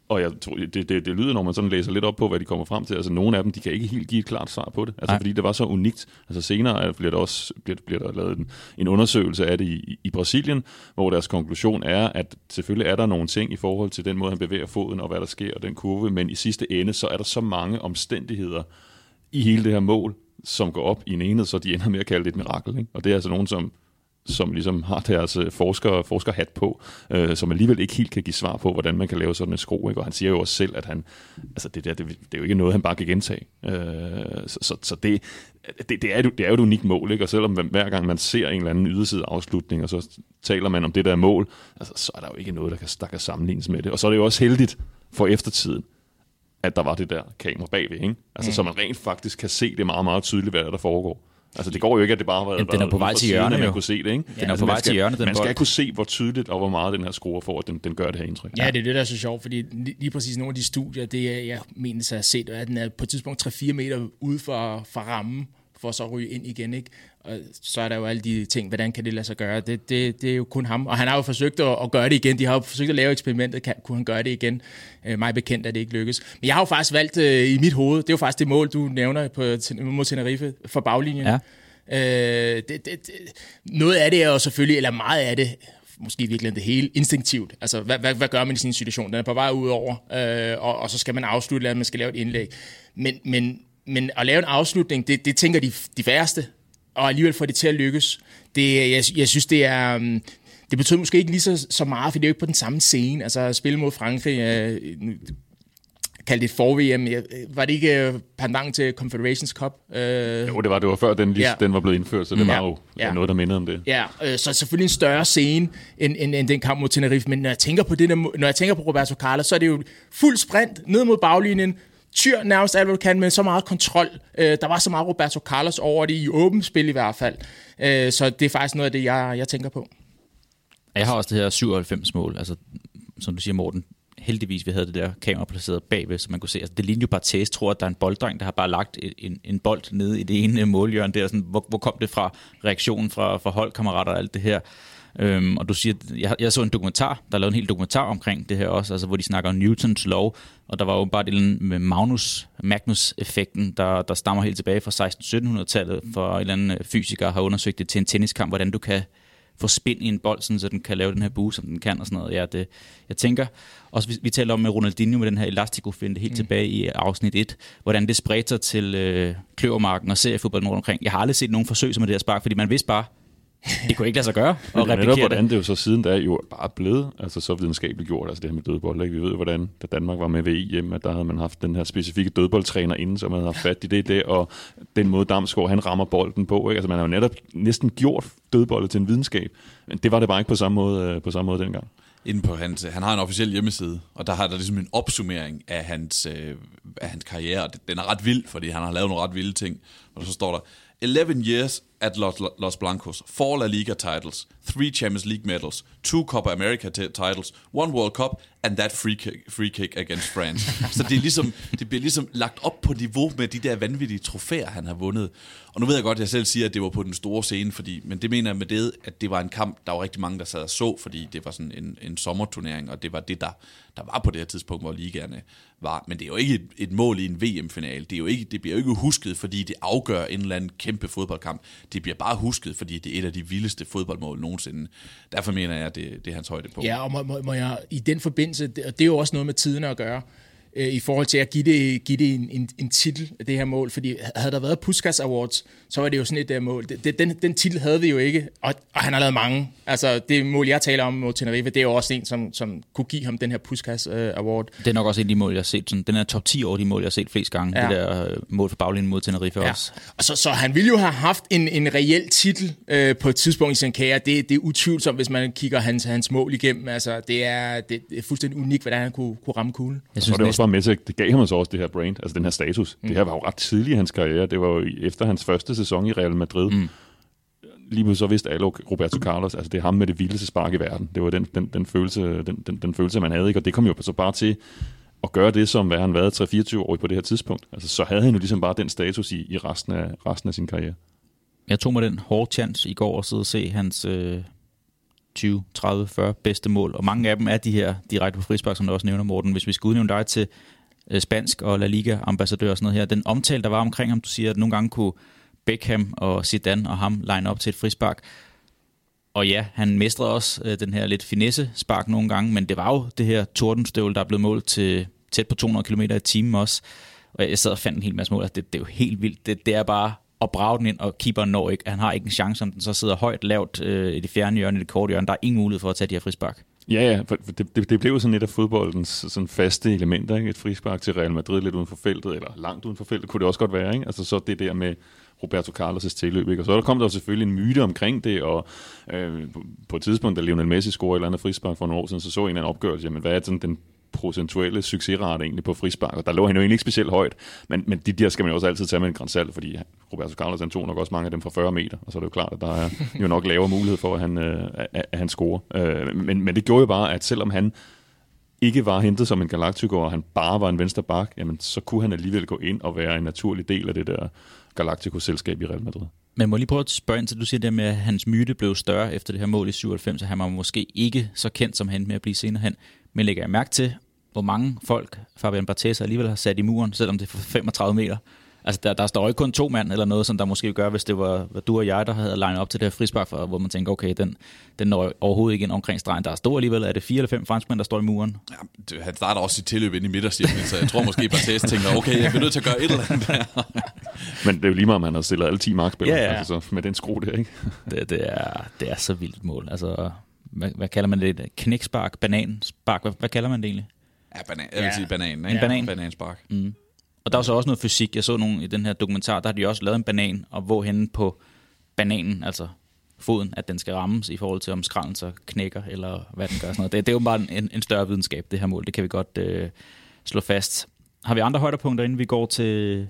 Og jeg tror, det, det, det lyder, når man sådan læser lidt op på, hvad de kommer frem til. Altså, nogle af dem, de kan ikke helt give et klart svar på det. Altså, Nej. fordi det var så unikt. Altså, senere er- bliver der også bliver, bliver der lavet en, en undersøgelse af det i, i Brasilien, hvor deres konklusion er, at selvfølgelig er der nogle ting i forhold til den måde, han bevæger foden, og hvad der sker, og den kurve, men i sidste ende, så er der så mange omstændigheder i hele det her mål, som går op i en enhed, så de ender med at kalde det et mirakel. Ikke? Og det er altså nogen, som som ligesom har deres øh, forsker, forskerhat på, øh, som alligevel ikke helt kan give svar på, hvordan man kan lave sådan en sko. Ikke? Og han siger jo også selv, at han, altså det, der, det, det er jo ikke noget, han bare kan gentage. Øh, så så, så det, det, det, er, jo- det er jo et unikt mål, ikke? og selvom hver gang man ser en eller anden yderside afslutning, og så taler man om det der mål, altså, så er der jo ikke noget, der kan, der kan sammenlignes med det. Og så er det jo også heldigt for eftertiden, at der var det der kamera bagved, ikke? Altså, mm. så man rent faktisk kan se det meget, meget tydeligt, hvad der, der foregår. Altså, det går jo ikke, at det bare har været Jamen, den er på vej fra til hjørne, man jo. kunne se det, ikke? Den er på man vej skal, til hjørne, den Man skal bold. kunne se, hvor tydeligt og hvor meget den her skruer for, at den, den gør det her indtryk. Ja, det er det, der er så sjovt, fordi lige, præcis nogle af de studier, det er, jeg mener så har set, at den er på et tidspunkt 3-4 meter ude for, for rammen, for så at ryge ind igen, ikke? Og så er der jo alle de ting, hvordan kan det lade sig gøre? Det, det, det er jo kun ham, og han har jo forsøgt at, at gøre det igen. De har jo forsøgt at lave eksperimentet, kan, kunne han gøre det igen? Øh, mig bekendt er det ikke lykkes. Men jeg har jo faktisk valgt øh, i mit hoved, det er jo faktisk det mål, du nævner på, mod Tenerife for baglinjen. Ja. Øh, det, det, det, noget af det er jo selvfølgelig, eller meget af det, måske virkelig det hele, instinktivt. Altså, hvad, hvad, hvad gør man i sin situation? Den er på vej ud over, øh, og, og så skal man afslutte, eller man skal lave et indlæg. Men, men, men at lave en afslutning, det, det tænker de, de færreste, og alligevel få det til at lykkes. Det, jeg, jeg synes, det er... um, Det betyder måske ikke lige så, så meget, for det er jo ikke på den samme scene. Altså at spille mod Frankrig, øh, nu- kaldte det for VM. Jeg- Var det ikke øh, pendant til Confederations Cup? Øh, Jo, det var, det var før den, lige, Ja. den var blevet indført, så det Mm. var Ja. jo Ja. noget, der mindede om det. Ja, øh, så selvfølgelig en større scene end, end, end den kamp mod Tenerife. Men når jeg tænker på det der, når jeg tænker på Roberto Carlos, så er det jo fuld sprint ned mod baglinjen. Tyr nærmest alt, hvad du kan, men så meget kontrol. Øh, der var så meget Roberto Carlos over det, i åbent spil i hvert fald. Øh, så det er faktisk noget af det, jeg, jeg tænker på. Jeg har også det her 97-mål, altså som du siger, Morten, heldigvis vi havde det der kamera placeret bagved, så man kunne se, altså det lignede jo bare tæs, tror at der er en bolddreng, der har bare lagt en, en, en bold nede i det ene målhjørne der, sådan, hvor, hvor kom det fra reaktionen fra, fra holdkammerater og alt det her. Øhm, og du siger, jeg, jeg så en dokumentar, der er lavet en hel dokumentar omkring det her også, altså hvor de snakker om Newtons lov, og der var jo bare det med Magnus, Magnus-effekten, der, der stammer helt tilbage fra 1600-1700-tallet, for en eller anden øh, fysiker har undersøgt det til en tenniskamp, hvordan du kan få spin i en bold, sådan, så den kan lave den her bue, som den kan og sådan noget. Ja, det, jeg tænker, også vi, vi taler om med Ronaldinho med den her elastikofinte helt mm. tilbage i afsnit 1, hvordan det spredte sig til øh, kløvermarken og seriefodbolden rundt omkring. Jeg har aldrig set nogen forsøg som det her spark, fordi man vidste bare, det kunne ikke lade sig gøre at det er netop, replikere hvordan det. det jo så siden da jo bare blevet altså så videnskabeligt gjort, altså det her med dødbold. Ikke? Vi ved hvordan, da Danmark var med ved EM, at der havde man haft den her specifikke dødboldtræner inden, som man havde haft fat i det der, og den måde Damsgaard, han rammer bolden på. Ikke? Altså man har jo netop næsten gjort dødboldet til en videnskab, men det var det bare ikke på samme måde, øh, på samme måde dengang. inde på hans, han har en officiel hjemmeside, og der har der ligesom en opsummering af hans, øh, af hans karriere, og den er ret vild, fordi han har lavet nogle ret vilde ting, og så står der, 11 years at Los, Los Blancos, 4 La Liga titles, 3 Champions League medals, 2 Copa America titles, 1 World Cup, and that free kick, free kick against France. så det, er ligesom, det bliver ligesom lagt op på niveau med de der vanvittige trofæer, han har vundet. Og nu ved jeg godt, at jeg selv siger, at det var på den store scene, fordi, men det mener jeg med det, at det var en kamp, der var rigtig mange, der sad og så, fordi det var sådan en, en sommerturnering, og det var det, der, der var på det her tidspunkt, hvor ligaerne var. Men det er jo ikke et, et mål i en VM-final. Det, er jo ikke, det bliver jo ikke husket, fordi det afgør en eller anden kæmpe fodboldkamp. Det bliver bare husket, fordi det er et af de vildeste fodboldmål nogensinde. Derfor mener jeg, at det, det er hans på. Ja, og må, må, må jeg i den forbindelse, det, og det er jo også noget med tiden at gøre, øh, i forhold til at give det, give det en, en, en titel, det her mål. Fordi havde der været Puskas Awards, så var det jo sådan et der mål. Det, den, den titel havde vi jo ikke, og, og han har lavet mange. Altså det mål, jeg taler om mod Tenerife, det er jo også en, som, som kunne give ham den her Puskas uh, Award. Det er nok også en af de mål, jeg har set. Sådan, den er top 10 over de mål, jeg har set flest gange. Ja. Det der øh, mål for baglinjen mod Tenerife ja. også. Og så, så han ville jo have haft en, en reel titel øh, på et tidspunkt i sin karriere. Det, det er utvivlsomt, hvis man kigger hans, hans mål igennem. Altså, det, er, det, det er fuldstændig unikt, hvordan han kunne, kunne ramme kuglen. Jeg synes, og det også bare med til, det gav ham så også det her brand, altså den her status. Mm. Det her var jo ret tidligt i hans karriere. Det var jo efter hans første sæson i Real Madrid. Mm. Lige pludselig så vidste alle Roberto Carlos, altså det er ham med det vildeste spark i verden. Det var den, den, den, følelse, den, den, den følelse, man havde, ikke? og det kom jo så bare til at gøre det, som hvad han været 3-24 år på det her tidspunkt. Altså, så havde han jo ligesom bare den status i, i resten, af, resten af sin karriere. Jeg tog mig den hårde chance i går og sidde og se hans øh, 20, 30, 40 bedste mål, og mange af dem er de her direkte på frispark, som du også nævner, Morten. Hvis vi skal udnævne dig til øh, spansk og La Liga-ambassadør og sådan noget her, den omtale, der var omkring ham, du siger, at nogle gange kunne Beckham og Zidane og ham line op til et frispark. Og ja, han mestrede også øh, den her lidt finesse spark nogle gange, men det var jo det her tordenstøvl, der er blevet målt til tæt på 200 km i timen også. Og jeg sad og fandt en hel masse mål, det, det er jo helt vildt. Det, det er bare og brage den ind, og keeperen når ikke. Han har ikke en chance, om den så sidder højt, lavt øh, i det fjerne hjørne, i det korte hjørne. Der er ingen mulighed for at tage de her frispark. Ja, ja, for det, det, det blev jo sådan et af fodboldens sådan faste elementer, ikke? Et frispark til Real Madrid lidt uden for feltet, eller langt uden for feltet, kunne det også godt være, ikke? Altså så det der med Roberto Carlos' tilløb, ikke? Og så der kom der jo selvfølgelig en myte omkring det, og øh, på et tidspunkt, da Lionel Messi scorede et eller andet frispark for nogle år siden, så så en af en opgørelse, jamen hvad er sådan den procentuelle succesrate egentlig på frispark, og der lå han jo egentlig ikke specielt højt, men, men de der skal man jo også altid tage med en grænsalt, fordi Roberto Carlos han tog nok også mange af dem fra 40 meter, og så er det jo klart, at der er jo nok lavere mulighed for, at han, øh, at, at han scorer. Øh, men, men det gjorde jo bare, at selvom han ikke var hentet som en Galactico, og han bare var en venstre bak, jamen så kunne han alligevel gå ind og være en naturlig del af det der Galactico-selskab i Real Madrid. Men må lige prøve at spørge ind til, du siger det med, at hans myte blev større efter det her mål i 97, så han var måske ikke så kendt som han med at blive senere hen. Men lægger jeg mærke til, hvor mange folk Fabian Barthez alligevel har sat i muren, selvom det er for 35 meter. Altså, der, der står ikke kun to mand eller noget, som der måske gør, hvis det var, var du og jeg, der havde legnet op til det her frispark, for, hvor man tænker, okay, den, den når overhovedet ikke ind omkring stregen. Der er stor alligevel. Er det fire eller fem franskmænd, der står i muren? Ja, det, han starter også sit tilløb ind i midtercirklen, så jeg tror måske, Barthez tænker, okay, jeg bliver nødt til at gøre et eller andet der. Men det er jo lige meget, om han har stillet alle 10 markspillere, ja, ja. Altså, så med den skrue der, ikke? det, det, er, det er så vildt mål. Altså, hvad, hvad kalder man det? Knækspark? Bananspark? Hvad, hvad kalder man det egentlig? Ja, banan, jeg vil ja. sige banan. Ikke? En banan. Bananspark. Mm. Og der er så også noget fysik. Jeg så nogen i den her dokumentar, der har de også lavet en banan, og hvor henne på bananen, altså foden, at den skal rammes i forhold til, om skralden så knækker, eller hvad den gør. Sådan noget. Det, det er jo bare en, en større videnskab, det her mål. Det kan vi godt øh, slå fast. Har vi andre højdepunkter, inden vi går til...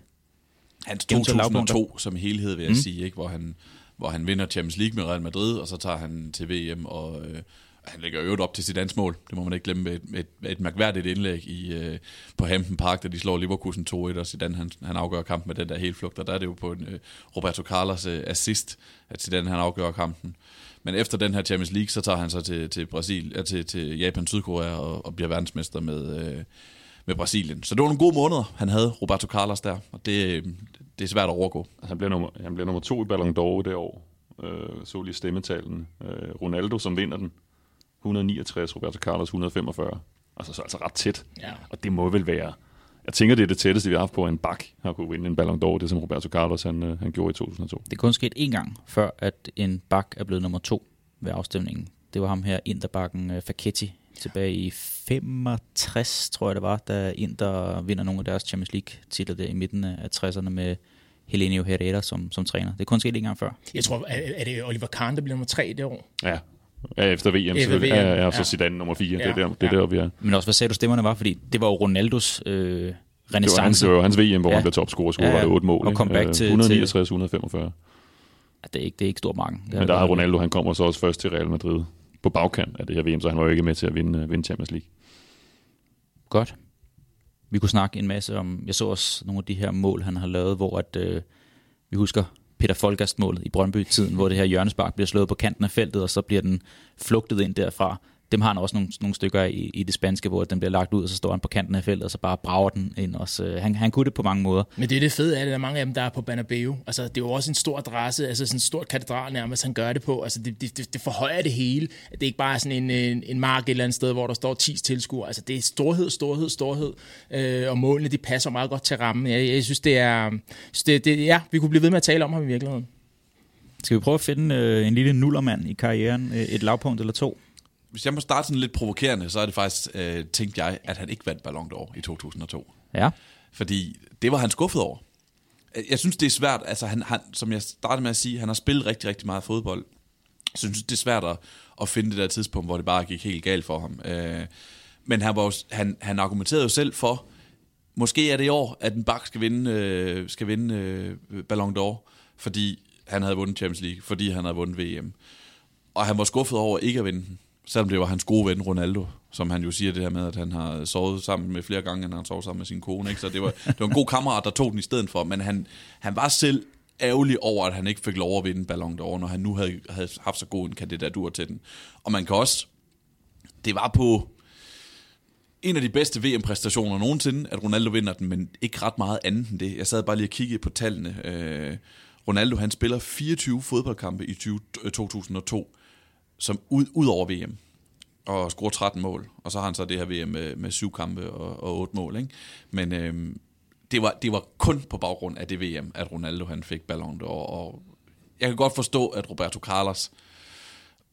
Hans 2002 som helhed, vil jeg mm. sige, ikke? Hvor, han, hvor han vinder Champions League med Real Madrid, og så tager han til VM og... Øh, han lægger øvrigt op til sit dansk mål. Det må man ikke glemme med et, et, et mærkværdigt indlæg i, øh, på Hampton Park, da de slår Leverkusen 2-1, og Zidane han, han afgør kampen med den der helt flugt, og der er det jo på en øh, Roberto Carlos øh, assist, at Zidane han afgør kampen. Men efter den her Champions League, så tager han så til, til, Brasil, ja, til, til Japan, Sydkorea og, og bliver verdensmester med, øh, med Brasilien. Så det var nogle gode måneder, han havde, Roberto Carlos der, og det, det er svært at overgå. Altså, han bliver nummer, han bliver nummer to i Ballon d'Or det år. Uh, så lige stemmetalen. Uh, Ronaldo, som vinder den, 169, Roberto Carlos 145. Altså, så altså ret tæt. Ja. Og det må vel være... Jeg tænker, det er det tætteste, vi har haft på, at en bak har kunne vinde en Ballon d'Or, det som Roberto Carlos han, øh, han gjorde i 2002. Det er kun sket én gang, før at en bak er blevet nummer to ved afstemningen. Det var ham her, Interbakken Facchetti, tilbage i 65, tror jeg det var, da Inter vinder nogle af deres Champions League-titler der i midten af 60'erne med Helenio Herrera som, som træner. Det er kun sket en gang før. Jeg tror, er, er det Oliver Kahn, der bliver nummer tre det år? Ja, Ja, efter VM Efter. VM, Ja, ja, og så ja. Zidane nummer 4. Det er Ja, der, det er ja. der vi er. Men også, hvad sagde du stemmerne var? Fordi det var jo Ronaldos øh, Det var, hans, renaissance. det var hans VM, hvor Ja. han blev topscorer, scorede Ja, ja, ja. 8 mål. Og ikke? comeback Øh, til- 169, 145. Ja, det, er ikke, det er ikke stor mange. Det Men der har Ronaldo, han kommer så også først til Real Madrid på bagkant af det her VM, så han var jo ikke med til at vinde, øh, vinde Champions League. Godt. Vi kunne snakke en masse om, jeg så også nogle af de her mål, han har lavet, hvor at, øh, vi husker Peter Folgast målet i Brøndby-tiden, hvor det her hjørnespark bliver slået på kanten af feltet, og så bliver den flugtet ind derfra. Dem har han også nogle, nogle stykker i, i det spanske, hvor den bliver lagt ud, og så står han på kanten af feltet, og så bare brager den ind. Også. Øh, Han, han kunne det på mange måder. Men det er det fede af det, der er mange af dem, der er på Banabeo. Altså, det er jo også en stor adresse, altså sådan en stor katedral nærmest, han gør det på. Altså, det, det, det, forhøjer det hele. Det er ikke bare sådan en, en, en mark et eller andet sted, hvor der står 10 tilskuere. Altså, det er storhed, storhed, storhed. Øh, og målene, de passer meget godt til rammen. Jeg, jeg synes, det er... Det, det, ja, vi kunne blive ved med at tale om ham i virkeligheden. Skal vi prøve at finde øh, en lille nullermand i karrieren, øh, et lavpunkt eller to? Hvis jeg må starte sådan lidt provokerende, så er det faktisk, øh, tænkte jeg, at han ikke vandt Ballon d'Or i 2002. Ja. Fordi det var han skuffet over. Jeg synes, det er svært, altså han, han, som jeg startede med at sige, han har spillet rigtig, rigtig meget fodbold. Så jeg synes, det er svært at, at finde det der tidspunkt, hvor det bare gik helt galt for ham. Øh, men han, var jo, han, han argumenterede jo selv for, måske er det i år, at en bak skal vinde, øh, skal vinde øh, Ballon d'Or, fordi han havde vundet Champions League, fordi han havde vundet VM. Og han var skuffet over ikke at vinde den, selvom det var hans gode ven Ronaldo, som han jo siger det her med, at han har sovet sammen med flere gange, end han sovet sammen med sin kone. Ikke? Så det var, det var en god kammerat, der tog den i stedet for, men han, han var selv ærgerlig over, at han ikke fik lov at vinde Ballon d'Or, når han nu havde, havde haft så god en kandidatur til den. Og man kan også, det var på en af de bedste VM-præstationer nogensinde, at Ronaldo vinder den, men ikke ret meget andet end det. Jeg sad bare lige og kiggede på tallene. Øh, Ronaldo, han spiller 24 fodboldkampe i 20, 2002, øh, som ud, ud over VM, og scorer 13 mål. Og så har han så det her VM med, med syv kampe og, og otte mål. Ikke? Men øh, det, var, det var kun på baggrund af det VM, at Ronaldo han fik Ballon d'Or. Og jeg kan godt forstå, at Roberto Carlos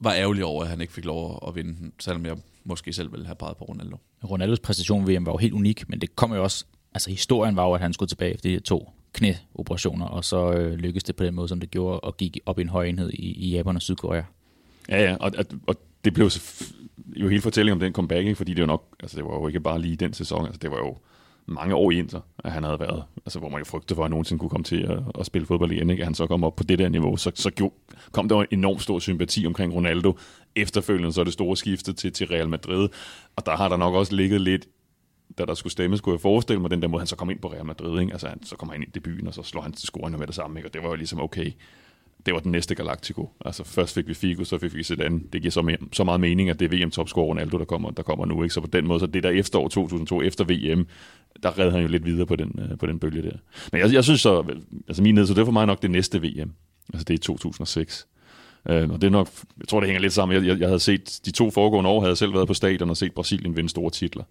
var ærgerlig over, at han ikke fik lov at vinde den, selvom jeg måske selv ville have peget på Ronaldo. Ronaldos præstation ved VM var jo helt unik, men det kom jo også, altså historien var jo, at han skulle tilbage efter de to knæoperationer, og så øh, lykkedes det på den måde, som det gjorde, og gik op i en høj enhed i, i Japan og Sydkorea. Ja, ja, og, og, det blev jo hele fortællingen om den comeback, ikke? fordi det var nok, altså det var jo ikke bare lige den sæson, altså det var jo mange år i Inter, at han havde været, altså hvor man jo frygtede for, at han nogensinde kunne komme til at, at spille fodbold igen, ikke? at han så kom op på det der niveau, så, så jo, kom der en enormt stor sympati omkring Ronaldo. Efterfølgende så er det store skifte til, til Real Madrid, og der har der nok også ligget lidt da der skulle stemme, skulle jeg forestille mig den der måde, han så kom ind på Real Madrid. Ikke? Altså, han, så kommer han ind i debuten, og så slår han til scoren med det samme. Ikke? Og det var jo ligesom okay. Det var den næste Galactico. Altså, først fik vi Figo, så fik vi Zidane. Det giver så, me- så meget mening, at det er VM-topscorer Ronaldo, der kommer, der kommer nu. Ikke? Så på den måde, så det der efterår 2002, efter VM, der redde han jo lidt videre på den, øh, på den bølge der. Men jeg, jeg synes så, altså min ned, så det er for mig nok det næste VM. Altså det er 2006. Øh, og det er nok, jeg tror, det hænger lidt sammen. Jeg, jeg, jeg havde set, de to foregående år havde jeg selv været på stadion og set Brasilien vinde store titler.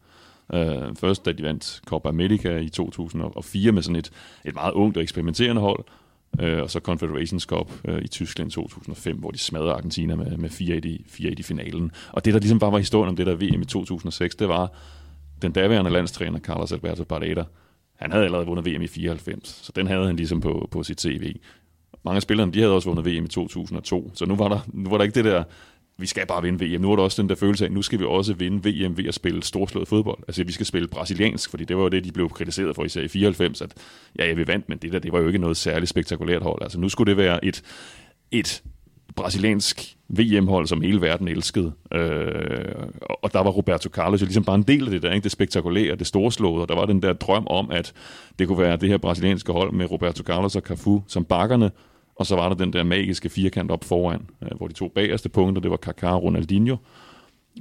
Øh, først da de vandt Copa America i 2004 med sådan et, et meget ungt og eksperimenterende hold, øh, og så Confederations Cup øh, i Tyskland i 2005, hvor de smadrede Argentina med, med 4-1 i, 4-1 i finalen. Og det, der ligesom bare var historien om det der VM i 2006, det var den daværende landstræner, Carlos Alberto Parreira, han havde allerede vundet VM i 94, så den havde han ligesom på, på sit CV. Mange af spillerne, de havde også vundet VM i 2002, så nu var der, nu var der ikke det der, vi skal bare vinde VM. Nu er der også den der følelse af, at nu skal vi også vinde VM ved at spille storslået fodbold. Altså, vi skal spille brasiliansk, fordi det var jo det, de blev kritiseret for især i 94, at ja, ja, vi vandt, men det der, det var jo ikke noget særligt spektakulært hold. Altså, nu skulle det være et, et brasiliansk VM-hold, som hele verden elskede. Øh, og der var Roberto Carlos jo ligesom bare en del af det der, ikke? det spektakulære, det storslåede, og der var den der drøm om, at det kunne være det her brasilianske hold med Roberto Carlos og Cafu som bakkerne, og så var der den der magiske firkant op foran, øh, hvor de to bagerste punkter, det var Kaká og Ronaldinho,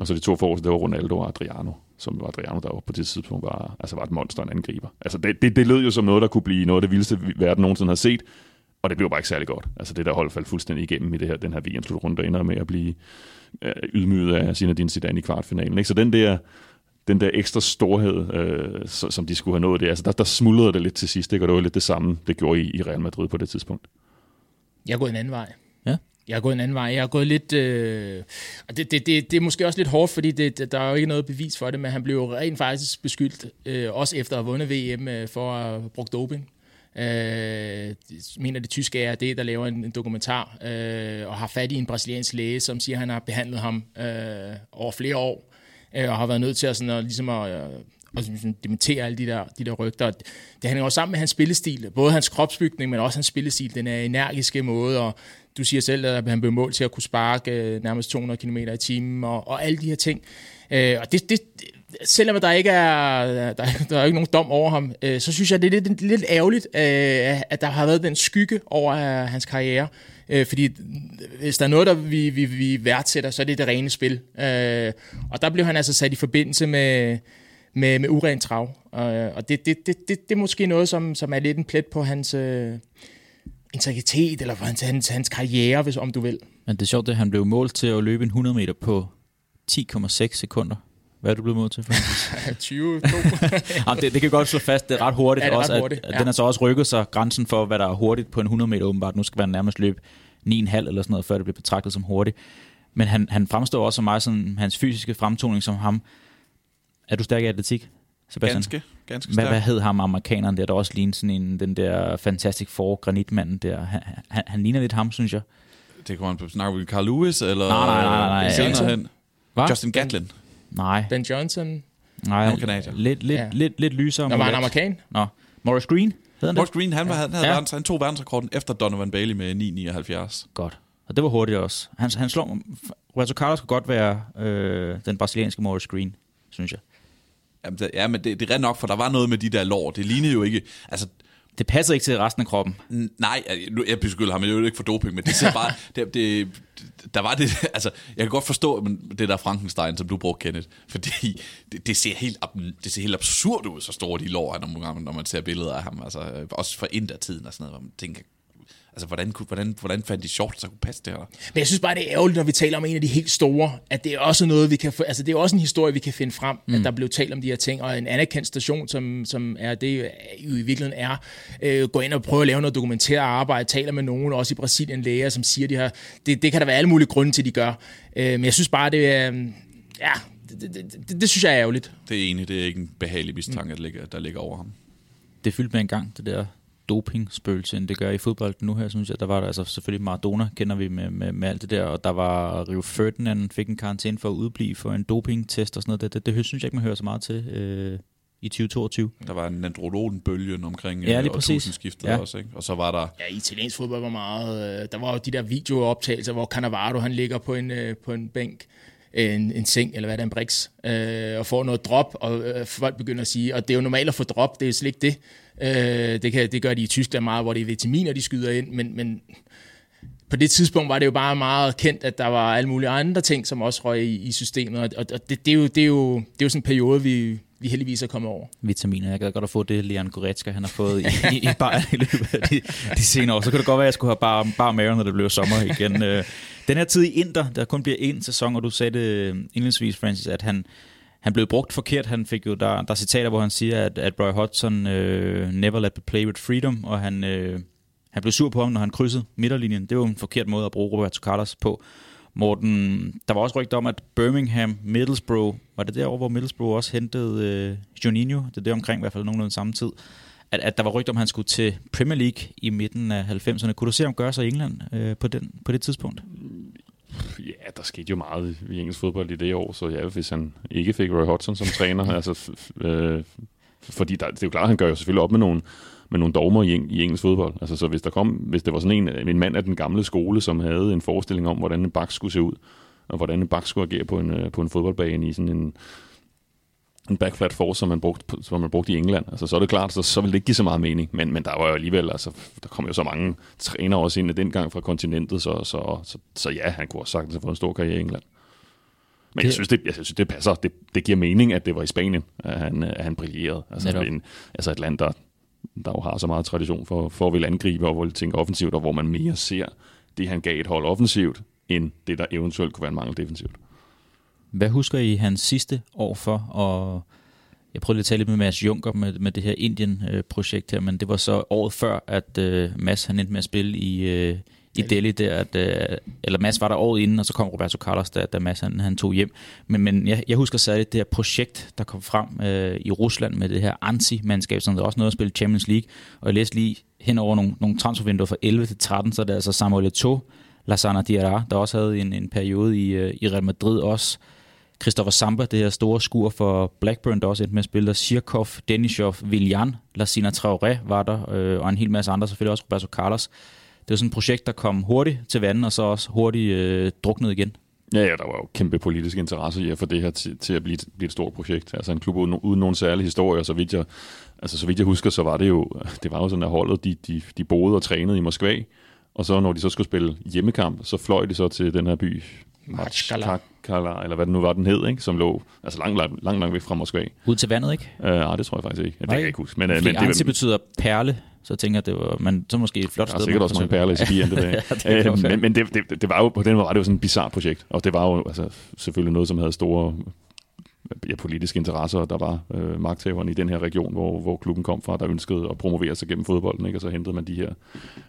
og så de to forreste, det var Ronaldo og Adriano, som var Adriano, der på det tidspunkt var, altså var et monster, en angriber. Altså det, det, det lød jo som noget, der kunne blive noget af det vildeste, verden nogensinde har set, og det blev bare ikke særlig godt. Altså det der hold faldt fuldstændig igennem i det her, den her VM-slutrunde, der ender med at blive øh, ydmyget af Zinedine Zidane i kvartfinalen. Ikke? Så den der, den der ekstra storhed, øh, som de skulle have nået det, altså der, der smuldrede det lidt til sidst, ikke? og det var lidt det samme, det gjorde i, i Real Madrid på det tidspunkt. Jeg er gået en anden vej. Ja. Jeg er gået en anden vej. Jeg er gået lidt... Øh, og det, det, det, det er måske også lidt hårdt, fordi det, der er jo ikke noget bevis for det, men han blev jo rent faktisk beskyldt, øh, også efter at have vundet VM, øh, for at have brugt doping. Øh, jeg mener det tyske er det, der laver en, en dokumentar, øh, og har fat i en brasiliansk læge, som siger, at han har behandlet ham øh, over flere år, øh, og har været nødt til at, sådan, at, ligesom at, og at ligesom dementere alle de der, de der rygter. Det hænger også sammen med hans spillestil, både hans kropsbygning, men også hans spillestil, den er energiske måde, og du siger selv, at han blev målt til at kunne sparke øh, nærmest 200 km i timen, og, og alle de her ting. Øh, og det, det, selvom der ikke er, der, der er ikke nogen dom over ham, øh, så synes jeg, det er lidt, lidt ærgerligt, øh, at der har været den skygge over øh, hans karriere. Øh, fordi hvis der er noget, der vi, vi, vi værdsætter, så er det det rene spil. Øh, og der blev han altså sat i forbindelse med, med, med uren trav. Øh, og det, det, det, det, det er måske noget, som, som er lidt en plet på hans... Øh, integritet, eller hans, hans, hans karriere, hvis om du vil. Men det er sjovt, at han blev målt til at løbe en 100 meter på 10,6 sekunder. Hvad er du blevet målt til, Francis? 20, Jamen, det, det kan godt slå fast, det er ret hurtigt. Ja, det er også, ret hurtigt. At, at Den har så også rykket sig grænsen for, hvad der er hurtigt på en 100 meter åbenbart. Nu skal man nærmest løbe 9,5 eller sådan noget, før det bliver betragtet som hurtigt. Men han, han fremstår også meget sådan, hans fysiske fremtoning som ham. Er du stærk i atletik, Sebastian? Ganske, ganske stærk. Hvad, hvad hed ham amerikaneren der, der også ligner sådan en, den der Fantastic Four granitmanden der? Han, han, han ligner lidt ham, synes jeg. Det kunne man snakke med Carl Lewis, eller nej, nej, nej, nej, nej. senere hen. Hva? Justin Gatlin. Nej. Ben Johnson. Nej, han kanadier. Lidt, lidt, ja. lidt, lidt lysere. Nå, var han amerikan? Nå. Morris Green, hed han Morris Green, han, var, han, havde ja. verdens, han tog verdensrekorden efter Donovan Bailey med 9,79. Godt. Og det var hurtigt også. Han, han slår... Roberto Carlos skulle godt være øh, den brasilianske Morris Green, synes jeg. Jamen, det, ja, men det, det er ret nok, for der var noget med de der lår. Det lignede jo ikke... Altså, det passer ikke til resten af kroppen. Nej, jeg, jeg beskylder ham jo ikke for doping, men det ser bare... det, det, der var det... Altså, jeg kan godt forstå men det der Frankenstein, som du brugte, Kenneth. Fordi det, det, ser helt, det ser helt absurd ud, så store de lår er, når når man ser billeder af ham. Altså, også for tiden og sådan noget, hvor man tænker, Altså, hvordan, hvordan, hvordan fandt de shorts, der kunne passe det her? Men jeg synes bare, det er ærgerligt, når vi taler om en af de helt store, at det er også noget, vi kan få, altså det er også en historie, vi kan finde frem, mm. at der blev talt om de her ting, og en anerkendt station, som, som er det jo i virkeligheden er, øh, gå ind og prøve at lave noget dokumenteret arbejde, taler med nogen, også i Brasilien læger, som siger de her, det, det kan der være alle mulige grunde til, de gør. Øh, men jeg synes bare, det er, ja, det, det, det, det, det synes jeg er ærgerligt. Det er enig, det er ikke en behagelig mistanke, mm. der, ligger, der ligger over ham. Det fyldte med en gang, det der doping-spøgelse, end det gør i fodbold nu her, synes jeg. Der var der altså selvfølgelig Maradona, kender vi med, med, med alt det der, og der var Rio Ferdinand, fik en karantæne for at udblive for en doping-test og sådan noget. Det, det, det synes jeg ikke, man hører så meget til øh, i 2022. Der var en andrologen-bølge omkring ja, lige øh, præcis. ja. også, ikke? Og så var der... Ja, italiensk fodbold var meget... Øh, der var jo de der videooptagelser, hvor Cannavaro, han ligger på en, øh, på en bænk, en, en seng, eller hvad det er, en briks, øh, og får noget drop, og øh, folk begynder at sige, og det er jo normalt at få drop, det er jo slet ikke det. Øh, det, kan, det gør de i Tyskland meget, hvor det er vitaminer, de skyder ind, men, men på det tidspunkt var det jo bare meget kendt, at der var alle mulige andre ting, som også røg i, i systemet, og, og det, det, er jo, det, er jo, det er jo sådan en periode, vi, vi heldigvis er kommet over. Vitaminer. Jeg gad godt at få det, Leon Goretzka, han har fået i, i, i, Bayern i løbet af de, de senere år. Så kunne det godt være, at jeg skulle have bare, bare mave, når det blev sommer igen. Øh, den her tid i Inter, der kun bliver én sæson, og du sagde det indledningsvis, Francis, at han, han blev brugt forkert. Han fik jo, der, der er citater, hvor han siger, at, at Roy Hodgson øh, never let me play with freedom, og han, øh, han blev sur på ham, når han krydsede midterlinjen. Det var en forkert måde at bruge Roberto Carlos på. Morten, der var også rygter om, at Birmingham, Middlesbrough, var det derovre, hvor Middlesbrough også hentede øh, Juninho, det er det omkring i hvert fald nogenlunde samme tid, at, at der var rygter om, at han skulle til Premier League i midten af 90'erne. Kunne du se ham gøre sig i England øh, på, den, på det tidspunkt? Ja, der skete jo meget i engelsk fodbold i det år, så ja, hvis han ikke fik Roy Hodgson som træner, altså, øh, fordi der, det er jo klart, han gør jo selvfølgelig op med nogle, med nogle dogmer i, i engelsk fodbold. Altså, så hvis, der kom, hvis det var sådan en, en mand af den gamle skole, som havde en forestilling om, hvordan en bak skulle se ud, og hvordan en bak skulle agere på en, øh, på en fodboldbane i sådan en, en backflat force, som man brugte, som man brugte i England. Altså, så er det klart, så, så vil det ikke give så meget mening. Men, men der var jo alligevel, altså, der kom jo så mange trænere også ind dengang fra kontinentet, så, så, så, så ja, han kunne også sagtens have fået en stor karriere i England. Men det, jeg, synes, det, jeg synes, det passer. Det, det giver mening, at det var i Spanien, at han, at han brillerede. Altså, en, altså et land, der, der jo har så meget tradition for, for at ville angribe og ville tænke offensivt, og hvor man mere ser det, han gav et hold offensivt, end det, der eventuelt kunne være en mangel defensivt. Hvad husker I hans sidste år for? Og jeg prøvede lidt at tale lidt med Mads Junker med, med det her Indien-projekt her, men det var så året før, at uh, Mads han endte med at spille i, uh, i Delhi, der, at, øh, eller Mads var der året inden, og så kom Roberto Carlos, da, da Mads han, han tog hjem. Men, men jeg, jeg husker særligt det her projekt, der kom frem øh, i Rusland med det her Ansi-mandskab, som der også nåede at spille Champions League. Og jeg læste lige hen over nogle, nogle transfervinduer fra 11 til 13, så er det altså Samuel Eto'o, Lasana Diarra, der også havde en, en periode i, øh, i Real Madrid også. Christopher Samba, det her store skur for Blackburn, der også endte med at spille der. Sirkov, Denishov, Viljan, Lassina Traoré var der, øh, og en hel masse andre, selvfølgelig også Roberto Carlos. Det var sådan et projekt, der kom hurtigt til vandet, og så også hurtigt øh, druknet igen. Ja, ja, der var jo kæmpe politisk interesse i at få det her til, til at blive et, blive et stort projekt. Altså en klub uden, uden nogen særlig historie, så vidt jeg, altså, så vidt jeg husker, så var det jo, det var jo sådan, at holdet, de, de, de boede og trænede i Moskva, og så når de så skulle spille hjemmekamp, så fløj de så til den her by, Machkala. Machkala, eller hvad det nu var, den hed, ikke? som lå altså langt, langt, langt, langt væk fra Moskva. Ud til vandet, ikke? Uh, nej, det tror jeg faktisk ikke. Det kan jeg ikke huske. Men, Fordi men det, betyder perle, så jeg tænker jeg, det var, men så måske et flot der er sted. sikkert man også mange perler i Sibirien det dag. Ja, det Øh, men men det, det, det, var jo, på den måde var det jo sådan et bizarrt projekt, og det var jo altså, selvfølgelig noget, som havde store ja, politiske interesser. Der var øh, magthaverne i den her region, hvor, hvor klubben kom fra, der ønskede at promovere sig gennem fodbolden, ikke? og så hentede man de her,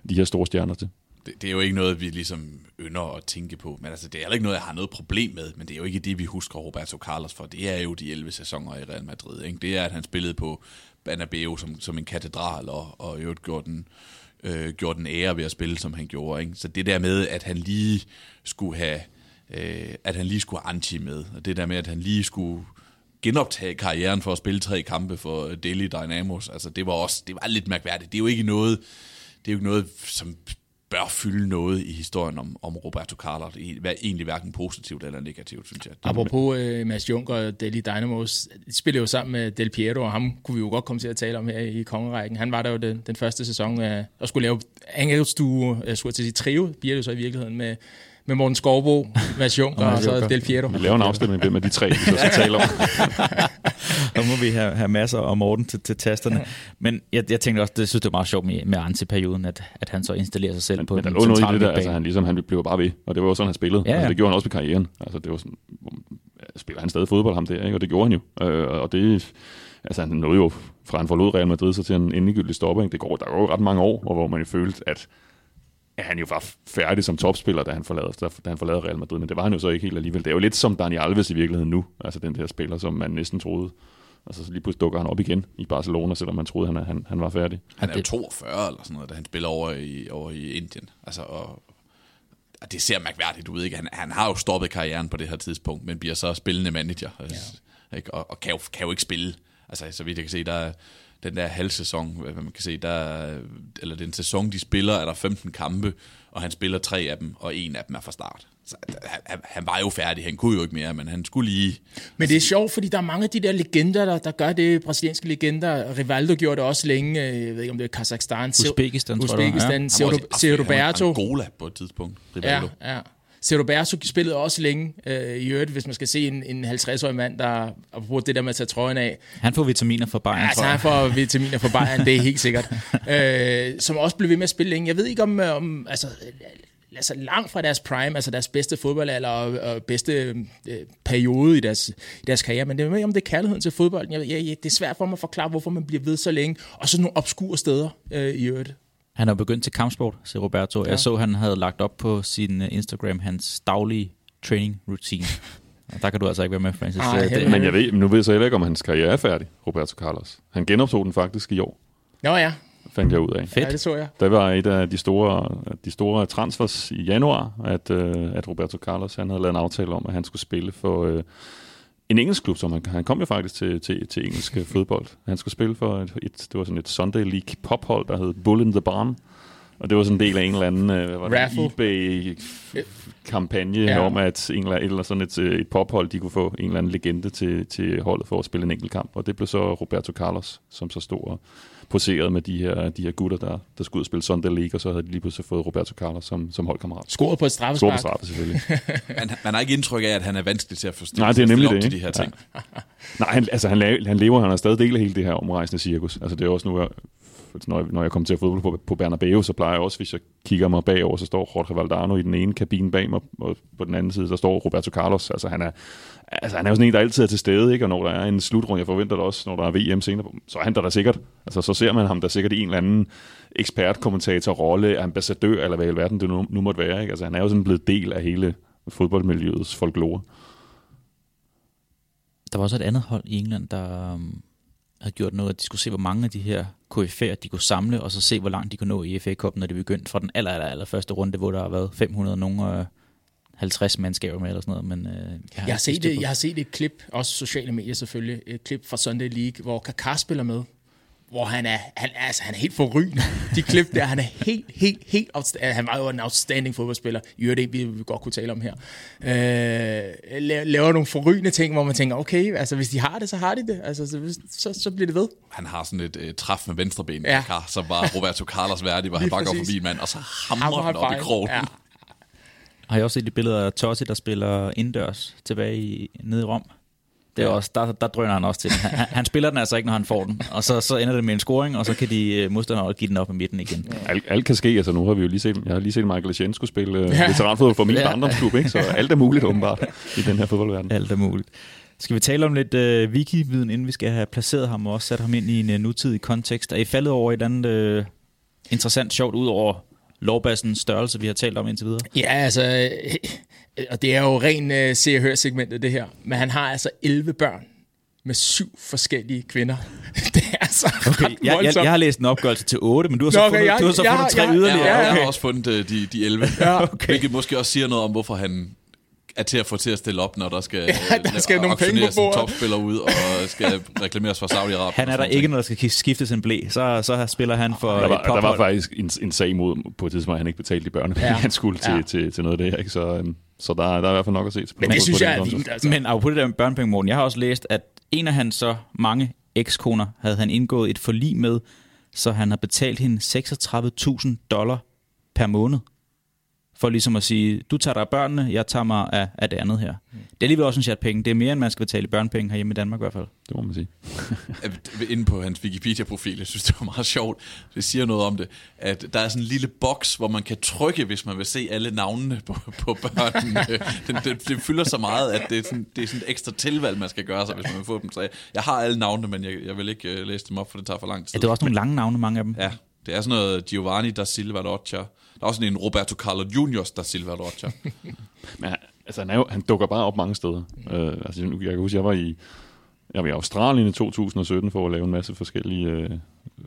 de her store stjerner til det, det er jo ikke noget, vi ligesom ynder at tænke på. Men altså, det er heller ikke noget, jeg har noget problem med. Men det er jo ikke det, vi husker Roberto Carlos for. Det er jo de 11 sæsoner i Real Madrid. Ikke? Det er, at han spillede på Banabeo som, som en katedral, og, og i øvrigt gjorde den, øh, gjorde den ære ved at spille, som han gjorde. Ikke? Så det der med, at han lige skulle have øh, at han lige skulle have anti med, og det der med, at han lige skulle genoptage karrieren for at spille tre kampe for Delhi Dynamos, altså det var også, det var lidt mærkværdigt. Det er jo ikke noget, det er jo ikke noget, som bør fylde noget i historien om, om Roberto Carlos. E, hvad egentlig hverken positivt eller negativt, synes jeg. Apropos øh, Mads Juncker og Delhi Dynamos, de spiller jo sammen med Del Piero, og ham kunne vi jo godt komme til at tale om her i kongerækken. Han var der jo den, den første sæson øh, og skulle lave angelsstue, øh, jeg skulle til sige trio, bliver det jo så i virkeligheden med, med Morten Skovbo, Mads Juncker og så Del Piero. Vi laver en afstemning, af de tre, vi så skal tale om. Der må vi have, have masser og Morten til, til tasterne. Men jeg, jeg tænkte også, det synes det var meget sjovt med, med Ansi-perioden, at, at han så installerer sig selv Men, på men der den lå noget i centrale det der, altså han, ligesom, han blev bare ved, og det var jo sådan, han spillede. Ja, ja. Altså, det gjorde han også med karrieren. Altså, det var sådan, spiller han stadig fodbold, ham der, ikke? og det gjorde han jo. Øh, og det, altså han nåede jo, fra han forlod Real Madrid, så til en endegyldig stopper, ikke? Det går, der går jo ret mange år, og hvor man jo følte, at at han jo var færdig som topspiller, da han forlade, da han forlade Real Madrid, men det var han jo så ikke helt alligevel. Det er jo lidt som Dani Alves i virkeligheden nu, altså den der spiller, som man næsten troede, altså så lige pludselig dukker han op igen i Barcelona, selvom man troede, han, han, han var færdig. Han er jo 42 eller sådan noget, da han spiller over i, over i Indien. Altså, og, og det ser mærkværdigt ud, ikke? Han, han har jo stoppet karrieren på det her tidspunkt, men bliver så spillende manager. Ja. Ikke? Og, og kan, jo, kan jo ikke spille. Altså, så vidt jeg kan se, der er den der halvsæson, hvad man kan se, der er, eller den sæson, de spiller, er der 15 kampe, og han spiller tre af dem, og en af dem er fra start. Så han, han, han var jo færdig, han kunne jo ikke mere, men han skulle lige... Men det er sjovt, fordi der er mange af de der legender, der, der gør det, brasilianske legender. Rivaldo gjorde det også længe, øh, jeg ved ikke om det er Kazakhstan. Uzbekistan, tror jeg, det var, ja. Uzbekistan, Roberto. Angola på et tidspunkt, Ja, Rivaldo. ja. Ser Roberto spillede også længe øh, i øvrigt, hvis man skal se en, en 50-årig mand, der apropos det der med at tage trøjen af. Han får vitaminer fra Bayern, Altså, tror han får vitaminer fra Bayern, det er helt sikkert. øh, som også blev ved med at spille længe. Jeg ved ikke om, øh, om altså, altså langt fra deres prime, altså deres bedste fodboldalder og, og bedste øh, periode i deres, i deres karriere, men det er med, om det er kærligheden til fodbolden. Jeg, jeg, jeg, det er svært for mig at forklare, hvorfor man bliver ved så længe, og så nogle obskure steder øh, i øvrigt. Han jo begyndt til kampsport, siger Roberto. Ja. Jeg så, han havde lagt op på sin øh, Instagram hans daglige training routine. Og der kan du altså ikke være med, Francis. Ej, det. Men jeg ved, nu ved jeg så heller ikke, om hans karriere er færdig, Roberto Carlos. Han genoptog den faktisk i år, Nå ja, fandt jeg ud af. Fedt. ja det så jeg. Der var et af de store, de store transfers i januar, at, øh, at Roberto Carlos han havde lavet en aftale om, at han skulle spille for øh, en engelsk klub, som han, han kom jo faktisk til, til, til engelsk fodbold. Han skulle spille for et, et, det var sådan et Sunday League pophold, der hed Bull in the Barn. Og det var sådan en del af en eller anden øh, hvad var det, eBay-kampagne Ja. ja. om, at en eller, eller sådan et, øh, et pophold, de kunne få en eller anden legende til, til holdet for at spille en enkelt kamp. Og det blev så Roberto Carlos, som så stod og poserede med de her, de her gutter, der, der skulle ud og spille Sunday League, og så havde de lige pludselig fået Roberto Carlos som, som holdkammerat. Scoret på et Stor på straffespark. straffe, selvfølgelig. Man, man har ikke indtryk af, at han er vanskelig til at forstå. Nej, det er nemlig det, til de ikke? her ting. Nej, han, altså, han, han lever, han har stadig del af hele det her omrejsende cirkus. Altså, det er også nu, når, jeg, når jeg kommer til at fodbold på, på Bernabeu, så plejer jeg også, hvis jeg kigger mig bagover, så står Jorge Valdano i den ene kabine bag mig, og på den anden side, så står Roberto Carlos. Altså han er, altså, han er jo sådan en, der altid er til stede, ikke? og når der er en slutrunde, jeg forventer det også, når der er VM senere, så er han der da sikkert. Altså så ser man ham der sikkert i en eller anden ekspertkommentator, rolle, ambassadør, eller hvad i alverden det nu, nu måtte være. Ikke? Altså han er jo sådan blevet del af hele fodboldmiljøets folklore. Der var også et andet hold i England, der havde gjort noget, at de skulle se, hvor mange af de her KF'er, de kunne samle, og så se, hvor langt de kunne nå i FA Cup, når det begyndte fra den aller, aller, aller første runde, hvor der har været 500 nogen og 50 mandskaber med, eller sådan noget. Men, øh, jeg, har jeg, har set det, jeg har set et klip, også sociale medier selvfølgelig, et klip fra Sunday League, hvor Kaká spiller med, hvor han er, han, altså, han er helt forrygende. De klip der, han er helt, helt, helt Han var jo en outstanding fodboldspiller. I øvrigt vi, vi godt kunne tale om her. Øh, laver nogle forrygende ting, hvor man tænker, okay, altså hvis de har det, så har de det. Altså, så, så, så bliver det ved. Han har sådan et uh, træf med venstre ben, ja. som var Roberto Carlos værdig, hvor han bare går forbi en mand, og så hamrer han op i krogen. Ja. Har jeg også set de billeder af Totti, der spiller indendørs tilbage i, nede i Rom? Det er ja. også, der, der drøner han også til Han, han spiller den altså ikke, når han får den. Og så, så ender det med en scoring, og så kan de uh, modstandere give den op i midten igen. Ja. Alt, alt kan ske. Altså, nu har vi jo lige set, jeg har lige set Michael Asiensko spille uh, ja. veteranfodbold for min ja. barndomsklub, ikke? så alt er muligt åbenbart i den her fodboldverden. Alt er muligt. Skal vi tale om lidt uh, wiki-viden, inden vi skal have placeret ham og også sat ham ind i en uh, nutidig kontekst? Er I faldet over et andet uh, interessant, sjovt, ud over lovbassens størrelse, vi har talt om indtil videre? Ja, altså, og det er jo ren uh, se- og hør-segmentet det her, men han har altså 11 børn med syv forskellige kvinder. det er altså okay, jeg, jeg, jeg har læst en opgørelse til 8, men du har så Nå, okay, fundet, jeg, du har så fundet jeg, tre jeg, yderligere. Ja, ja, okay. Jeg har også fundet uh, de, de 11, ja, okay. hvilket måske også siger noget om, hvorfor han er til at få til at stille op, når der skal, ja, der skal nogle penge på bordet. topspiller ud og skal reklameres for Saudi-Arabien. Han er der ikke, når der skal skiftes en blæ, så, så spiller han for der var, Der var faktisk en, en sag mod på et tidspunkt, at han ikke betalte de børn, ja. han skulle ja. til, til, til noget af det her. Ikke? Så, um, så der, der er i hvert fald nok at se. Men det synes jeg er vildt. Altså. Men på det der med børnepenge, jeg har også læst, at en af hans så mange ekskoner havde han indgået et forlig med, så han har betalt hende 36.000 dollar per måned for ligesom at sige, du tager dig af børnene, jeg tager mig af, af det andet her. Det er alligevel også en chat penge. Det er mere, end man skal betale i børnepenge herhjemme i Danmark i hvert fald. Det må man sige. Inde på hans Wikipedia-profil, jeg synes, det var meget sjovt, det siger noget om det, at der er sådan en lille boks, hvor man kan trykke, hvis man vil se alle navnene på, på børnene. det, det, det, fylder så meget, at det er, sådan, det er sådan et ekstra tilvalg, man skal gøre sig, hvis man vil få dem. Så jeg, jeg har alle navnene, men jeg, jeg vil ikke uh, læse dem op, for det tager for lang tid. Ja, det er også nogle lange navne, mange af dem. Ja, det er sådan noget Giovanni da Silva Rocha. Der er også en Roberto Carlos Juniors, da Silva Rocha. Men altså, han, er jo, han dukker bare op mange steder. Uh, altså, jeg kan huske, jeg var i, jeg var i Australien i 2017 for at lave en masse forskellige, uh,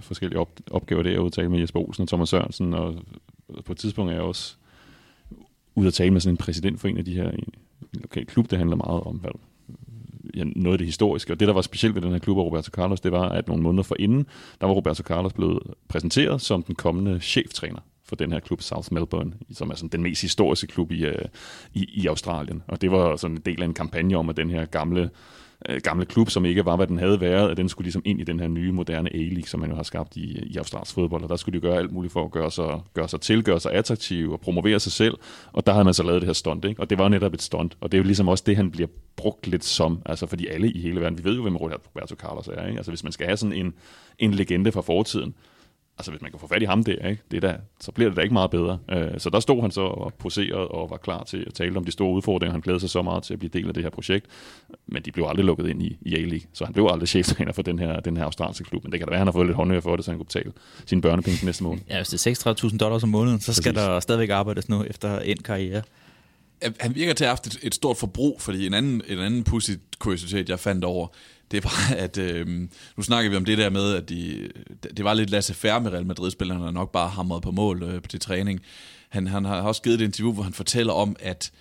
forskellige op, opgaver der, og tale med Jesper Olsen og Thomas Sørensen, og på et tidspunkt er jeg også ude at tale med sådan en præsident for en af de her en, en lokal klub, det handler meget om, hvad, ja, noget af det historiske. Og det, der var specielt ved den her klub af Roberto Carlos, det var, at nogle måneder forinden, der var Roberto Carlos blevet præsenteret som den kommende cheftræner for den her klub, South Melbourne, som er sådan den mest historiske klub i, øh, i, i Australien. Og det var sådan en del af en kampagne om, at den her gamle øh, gamle klub, som ikke var, hvad den havde været, at den skulle ligesom ind i den her nye, moderne A-League, som man jo har skabt i, i australsk fodbold, og der skulle de gøre alt muligt for at gøre sig, gøre sig til, gøre sig attraktiv og promovere sig selv, og der havde man så lavet det her stunt, ikke? og det var jo netop et stunt, og det er jo ligesom også det, han bliver brugt lidt som, altså fordi alle i hele verden, vi ved jo, hvem Roberto Carlos er, ikke? altså hvis man skal have sådan en, en legende fra fortiden, altså hvis man kan få fat i ham der, ikke? Det der, så bliver det da ikke meget bedre. Øh, så der stod han så og poserede og var klar til at tale om de store udfordringer. Han glædede sig så meget til at blive del af det her projekt, men de blev aldrig lukket ind i, i A-League, så han blev aldrig cheftræner for den her, den her australske klub. Men det kan da være, at han har fået lidt håndhør for det, så han kunne betale sine børnepenge næste måned. Ja, hvis det er 36.000 dollars om måneden, så Præcis. skal der stadigvæk arbejdes nu efter en karriere. Han virker til at have haft et, et stort forbrug, fordi en anden, en anden pussy kuriositet, jeg fandt over, det var, at øh, nu snakker vi om det der med, at de, det var lidt lasse færre med Real Madrid-spillerne, der nok bare hamrede på mål øh, til træning. Han, han har også givet et interview, hvor han fortæller om, at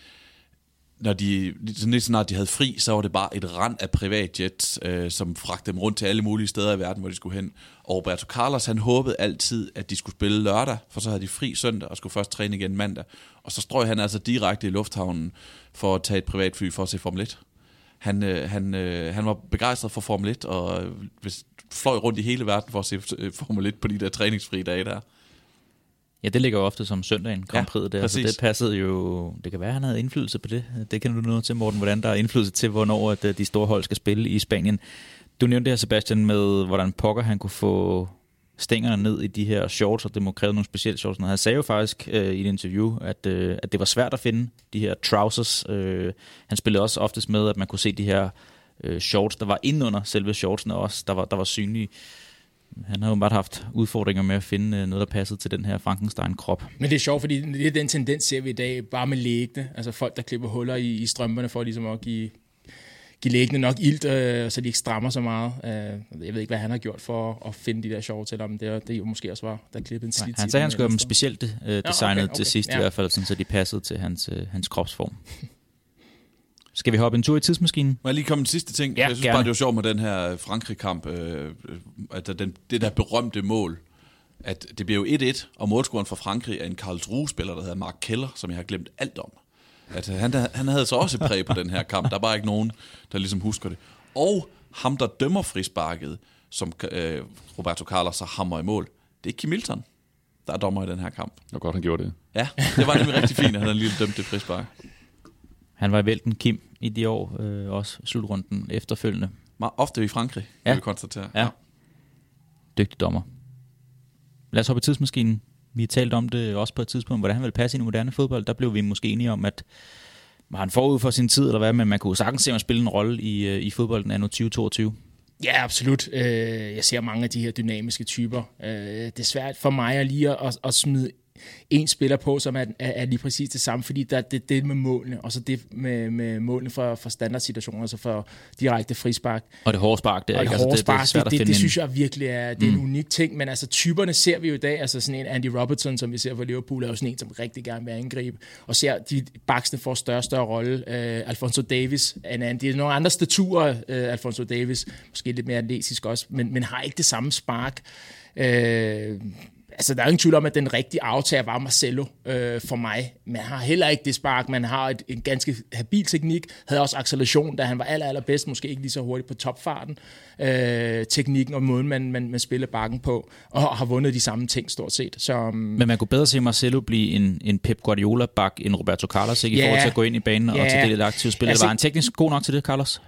når de, sådan lidt snart de havde fri, så var det bare et rand af privatjets, øh, som fragtede dem rundt til alle mulige steder i verden, hvor de skulle hen. Og Roberto Carlos, han håbede altid, at de skulle spille lørdag, for så havde de fri søndag og skulle først træne igen mandag. Og så strøg han altså direkte i lufthavnen for at tage et privatfly for at se Formel 1. Han, øh, han, øh, han var begejstret for Formel 1, og øh, fløj rundt i hele verden for at se øh, Formel 1 på de der træningsfri dage der. Ja, det ligger jo ofte som søndagen, Grand Prix ja, der, så det passede jo, det kan være, at han havde indflydelse på det. Det kan du noget til, Morten, hvordan der er indflydelse til, hvornår at øh, de store hold skal spille i Spanien. Du nævnte det her, Sebastian, med hvordan pokker han kunne få stængerne ned i de her shorts, og det må kræve nogle specielle shorts. Han sagde jo faktisk øh, i et interview, at, øh, at det var svært at finde de her trousers. Øh, han spillede også oftest med, at man kunne se de her øh, shorts, der var indenunder selve shortsene også, der var, der var synlige. Han har jo bare haft udfordringer med at finde øh, noget, der passede til den her Frankenstein-krop. Men det er sjovt, fordi det er den tendens, ser vi i dag, bare med lægene. Altså folk, der klipper huller i, i strømperne for ligesom at give, give læggene nok ilt, øh, så de ikke strammer så meget. Øh, jeg ved ikke, hvad han har gjort for at finde de der shorts, eller om det, det jo måske også var, der klippede en slidt. Han sagde, han skulle have dem specielt øh, designet ja, okay, okay. til sidst, ja. i hvert fald, sådan, så de passede til hans, øh, hans kropsform. Skal vi hoppe en tur i tidsmaskinen? Må jeg lige komme en sidste ting? Ja, jeg synes gerne. bare, det var sjovt med den her Frankrig-kamp, øh, at den, det der berømte mål, at det bliver jo 1-1, og målscoren for Frankrig er en Karlsruhe-spiller, der hedder Mark Keller, som jeg har glemt alt om. At han, han havde så også et præg på den her kamp. Der er bare ikke nogen, der ligesom husker det. Og ham, der dømmer frisparket, som øh, Roberto Carlos har hammer i mål, det er Kim Milton, der er dommer i den her kamp. Det var godt, han gjorde det. Ja, det var nemlig rigtig fint, at han lige dømt det frispark. Han var i vælten Kim i de år, øh, også slutrunden efterfølgende. Meget ofte i Frankrig, Ja. ja. vi konstatere. Ja. Dygtig dommer. Lad os hoppe i tidsmaskinen. Vi har talt om det også på et tidspunkt, hvordan han vil passe ind i moderne fodbold. Der blev vi måske enige om, at var han forud for sin tid, eller hvad, men man kunne sagtens se ham spille en rolle i, øh, i fodbolden anno 2022. Ja, absolut. Øh, jeg ser mange af de her dynamiske typer. Øh, det er svært for mig at lige at, at smide en spiller på, som er, er, er lige præcis det samme, fordi der er det, det med målene, og så det med, med målene for, for standardsituationer, altså for direkte frispark. Og det hårde spark, det er Og ikke. det Altså, hårde det, det, spark, det, det, det synes jeg virkelig er, det er en unik ting, men altså typerne ser vi jo i dag, altså sådan en Andy Robertson, som vi ser for Liverpool, er jo sådan en, som rigtig gerne vil angribe, og ser de baksene får større og større rolle. Uh, Alfonso Davis er en anden, det er nogle andre staturer, uh, Alfonso Davis, måske lidt mere atletisk også, men, men har ikke det samme spark. Uh, altså, der er ingen tvivl om, at den rigtige aftager var Marcelo øh, for mig. Men han har heller ikke det spark. Man har et, en ganske habil teknik. Havde også acceleration, da han var aller, allerbedst. Måske ikke lige så hurtigt på topfarten. Øh, teknikken og måden, man, man, man spiller bakken på. Og har vundet de samme ting stort set. Så, um, Men man kunne bedre se Marcelo blive en, en Pep Guardiola-bak end Roberto Carlos, ikke? I Ja. forhold til at gå ind i banen og Ja. tage det aktive spil. Altså- var han teknisk god nok til det, Carlos?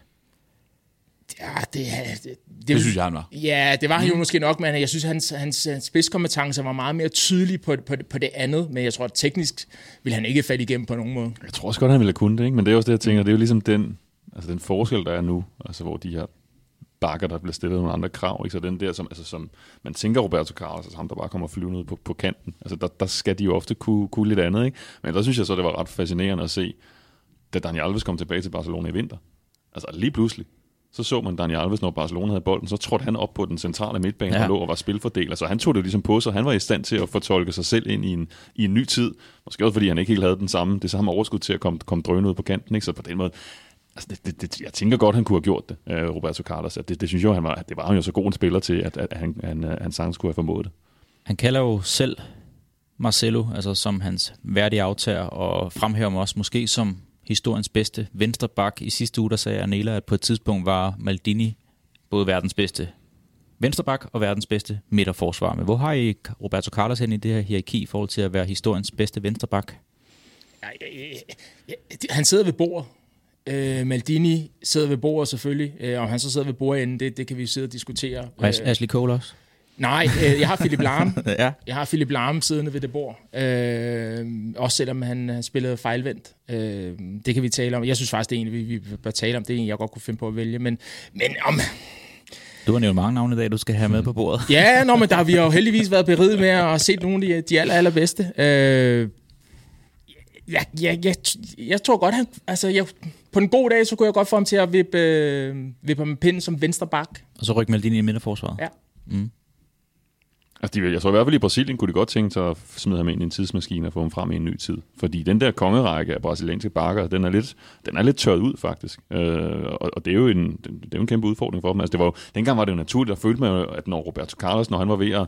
Ja, det, det, det, Det synes jeg, han var. Ja, det var han jo måske nok, men jeg synes, hans, hans, hans spidskompetencer var meget mere tydelige på, på, på det andet. Men jeg tror, at teknisk vil han ikke falde igennem på nogen måde. Jeg tror også godt, han ville have kunnet det, ikke? men det er også det, jeg tænker, det er jo ligesom den, altså den forskel, der er nu, altså hvor de her bakker, der bliver stillet nogle andre krav, ikke? så den der, som, altså, som man tænker Roberto Carlos, altså ham, der bare kommer flyvende ud på, på kanten, altså der, der skal de jo ofte kunne, kunne lidt andet, ikke? men der synes jeg så, det var ret fascinerende at se, da Daniel Alves kom tilbage til Barcelona i vinter, altså lige pludselig, så så man Daniel Alves, når Barcelona havde bolden, så trådte han op på den centrale midtbane Ja. og lå og var spilfordeler. Så han tog det ligesom på sig. Han var i stand til at fortolke sig selv ind i en, i en ny tid. Måske også fordi han ikke helt havde den samme, det samme overskud til at komme, komme drønende ud på kanten. Ikke? Så på den måde, altså det, det, det, jeg tænker godt, han kunne have gjort det, øh, Roberto Carlos. At Det, det synes jeg, han var, det var han jo så god en spiller til, at, at han, han, øh, han sagtens skulle have formået det. Han kalder jo selv Marcelo, altså som hans værdige aftager, og fremhæver mig også måske som historiens bedste venstreback. I sidste uge der sagde Anela, at på et tidspunkt var Maldini både verdens bedste venstreback og verdens bedste midterforsvar. Men hvor har I Roberto Carlos hen i det her hierarki i forhold til at være historiens bedste venstreback? Han sidder ved bordet. Øh, Maldini sidder ved bordet selvfølgelig. Øh, om han så sidder ved bordenden, det, det kan vi sidde og diskutere. Og As- Ashley Cole også? Nej, øh, jeg har Philip Lahm. ja. Jeg har Philip Lahm siddende ved det bord. Øh, også selvom han har spillet fejlvendt. Øh, det kan vi tale om. Jeg synes faktisk, det er en, vi, vi bør tale om. Det er en, jeg godt kunne finde på at vælge. Men, men om, Du har nævnt mange navne i dag, du skal have med på bordet. Ja, nå, men der har vi jo heldigvis været beriget med at se nogle af de, de aller, allerbedste. Øh, jeg, jeg, jeg, jeg tror godt, han, altså, jeg, på en god dag, så kunne jeg godt få ham til at vippe, øh, vippe ham pinden som venstre bak. Og så ryk Maldini i midterforsvaret. Ja. Mm. Altså, de, jeg tror i hvert fald i Brasilien kunne de godt tænke sig at smide ham ind i en tidsmaskine og få ham frem i en ny tid. Fordi den der kongerække af brasilianske bakker, den er lidt, den er lidt tørret ud faktisk. Øh, og, og, det er jo en, det er jo en kæmpe udfordring for dem. Altså, det var jo, dengang var det jo naturligt, at følte man at når Roberto Carlos, når han var ved at,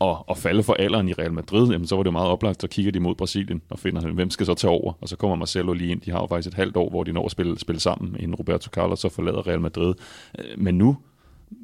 at, at falde for alderen i Real Madrid, jamen, så var det jo meget oplagt, så kigger de mod Brasilien og finder, hvem skal så tage over? Og så kommer Marcelo lige ind. De har jo faktisk et halvt år, hvor de når at spille, spille sammen, inden Roberto Carlos så forlader Real Madrid. Øh, Men nu,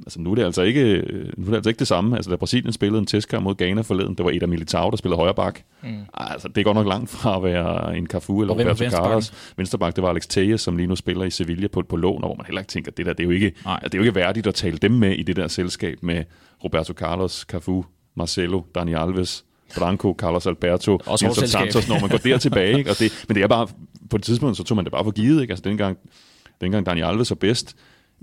altså nu er det altså ikke, nu er det altså ikke det samme. Altså da Brasilien spillede en testkamp mod Ghana forleden, det var Eder Militao, der spillede højre bak. Mm. Altså det godt nok langt fra at være en Cafu eller er Roberto Carlos. Vensterbak, det var Alex Tejes, som lige nu spiller i Sevilla på, på lån, hvor man heller ikke tænker, det der, det er jo ikke, Nej. altså, det er jo ikke værdigt at tale dem med i det der selskab med Roberto Carlos, Cafu, Marcelo, Dani Alves, Branco, Carlos Alberto, Også Nelson. Santos, når man går der tilbage. Ikke? Og det, men det er bare, på et tidspunkt, så tog man det bare for givet. Ikke? Altså dengang, dengang Dani Alves var bedst,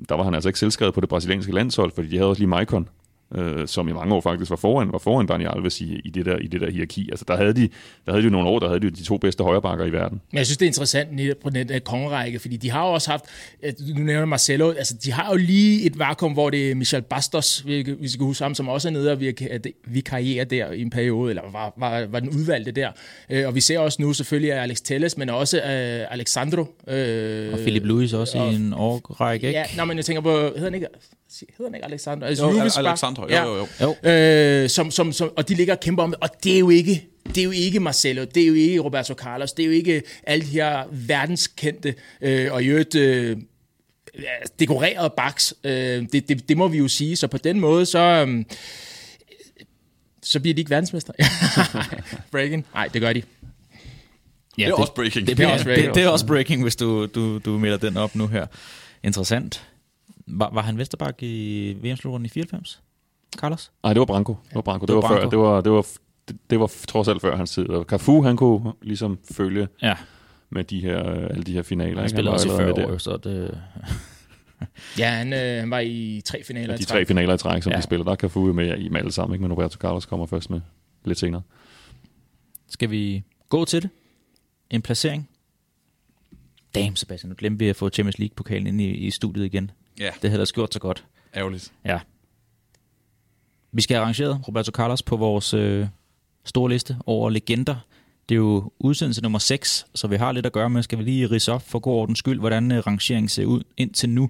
der var han altså ikke selvskrevet på det brasilianske landshold, fordi de havde også lige Maicon, øh, som i mange år faktisk var foran, var foran Dani Alves i, i, det der, i det der hierarki. Altså der havde de, der havde de jo nogle år, der havde de jo de to bedste højrebakker i verden. Men jeg synes, det er interessant netop på den der kongerække, fordi de har jo også haft, øh, du nævner Marcelo, altså de har jo lige et vakuum, hvor det er Michel Bastos, vi, vi skal huske ham, som også er nede og vikarierer der i en periode, eller var, var, var den udvalgte der. Øh, og vi ser også nu selvfølgelig Alex Telles, men også øh, Alexandro. Øh, Og Philip Lewis også og- i en årrække, ikke? Ja, nej, men jeg tænker på, hedder han ikke, hedder han ikke Alexandro? Altså, Jo, Juvis Al- Bak- Alexandro, jo, jo, jo. Jo. Øh, som, som, som, og de ligger og kæmper om det, og det er jo ikke det er jo ikke Marcelo, det er jo ikke Roberto Carlos, det er jo ikke alle de her verdenskendte øh, og i øvrigt øh, ja, dekorerede backs. Øh, det, det, det må vi jo sige. Så på den måde, så, øh, så bliver de ikke verdensmester. Breaking? Nej, det gør de. Ja, det er også breaking. Det, Det er det, også det, breaking. det, det er også breaking, hvis du, du, du melder den op nu her. Interessant. Var, var han Vesterbak i VM-slutrunden i 94? Carlos? Nej, det var Branco. Det var Branco. Det, Det var var, før. Det var, det var, det, det var trods alt før hans tid. Og Cafu, han kunne ligesom følge Ja, med de her, øh, alle de her finaler. han ikke? spillede også i allerede 40 med år, der. så det... Ja, han, øh, han var i tre finaler. Og de i tre træk. finaler i træk, som Ja. ja. de spiller, der er Cafu jo med i med alle sammen, ikke? men Roberto Carlos kommer først med lidt senere. Skal vi gå til det? En placering? Damn, Sebastian, nu glemte vi at få Champions League-pokalen ind i, i studiet igen. Ja, Det havde da gjort så godt. ærgerligt. Ja. Vi skal have arrangeret Roberto Carlos på vores øh, store liste over legender. Det er jo udsendelse nummer 6, så vi har lidt at gøre med. Skal vi lige rise op for god ordens skyld, hvordan øh, rangeringen ser ud indtil nu.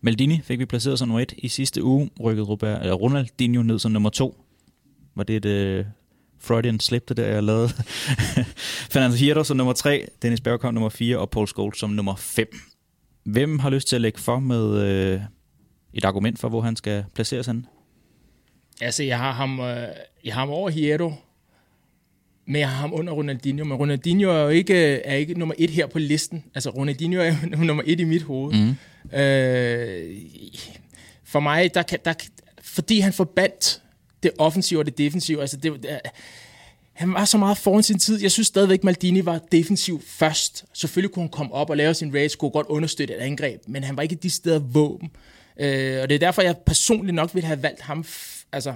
Maldini fik vi placeret som nummer 1 i sidste uge, rykket Robert, eller Ronaldinho ned som nummer 2. Var det et øh, Freudian slip, det der jeg lavede? Fernando Hierro som nummer 3, Dennis Bergkamp nummer 4 og Paul Scholes som nummer 5. Hvem har lyst til at lægge for med øh, et argument for, hvor han skal placeres henne? Altså, jeg har ham, øh, jeg har ham over Hierro, men jeg har ham under Ronaldinho. Men Ronaldinho er jo ikke, er ikke nummer et her på listen. Altså, Ronaldinho er jo nummer et i mit hoved. Mm. Øh, for mig, der kan, der, fordi han forbandt det offensive og det defensive. Altså, det, det, han var så meget foran sin tid. Jeg synes stadigvæk, Maldini var defensiv først. Selvfølgelig kunne han komme op og lave sin race, kunne godt understøtte et angreb, men han var ikke de steder våben. Øh, og det er derfor, jeg personligt nok ville have valgt ham altså,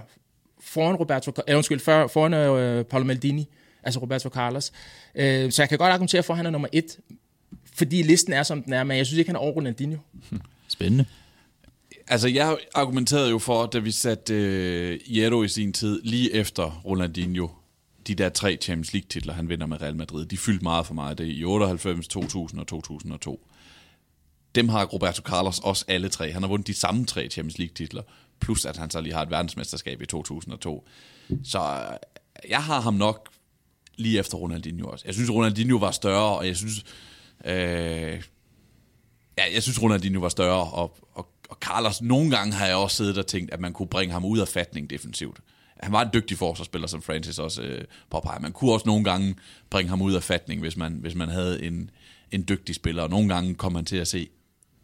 foran Roberto, eller undskyld, for, foran øh, Paolo Maldini, altså Roberto Carlos. Øh, så jeg kan godt argumentere for, at han er nummer et, fordi listen er, som den er, men jeg synes ikke, han er over Ronaldinho. Spændende. Altså, jeg argumenterede jo for, da vi satte øh, Hierro i sin tid, lige efter Ronaldinho, de der tre Champions League-titler, han vinder med Real Madrid, de fyldte meget for mig. Det er i 98, 2000 og 2002. Dem har Roberto Carlos også alle tre. Han har vundet de samme tre Champions League-titler, plus at han så lige har et verdensmesterskab i 2002. Så øh, jeg har ham nok lige efter Ronaldinho også. Jeg synes, Ronaldinho var større, og jeg synes... Øh, Ja, jeg synes, Ronaldinho var større, og, og, og Carlos, nogle gange har jeg også siddet og tænkt, at man kunne bringe ham ud af fatning defensivt. Han var en dygtig forsvarsspiller, som Francis også øh, påpeger. Man kunne også nogle gange bringe ham ud af fatning, hvis man, hvis man havde en, en dygtig spiller. Og nogle gange kom man til at se,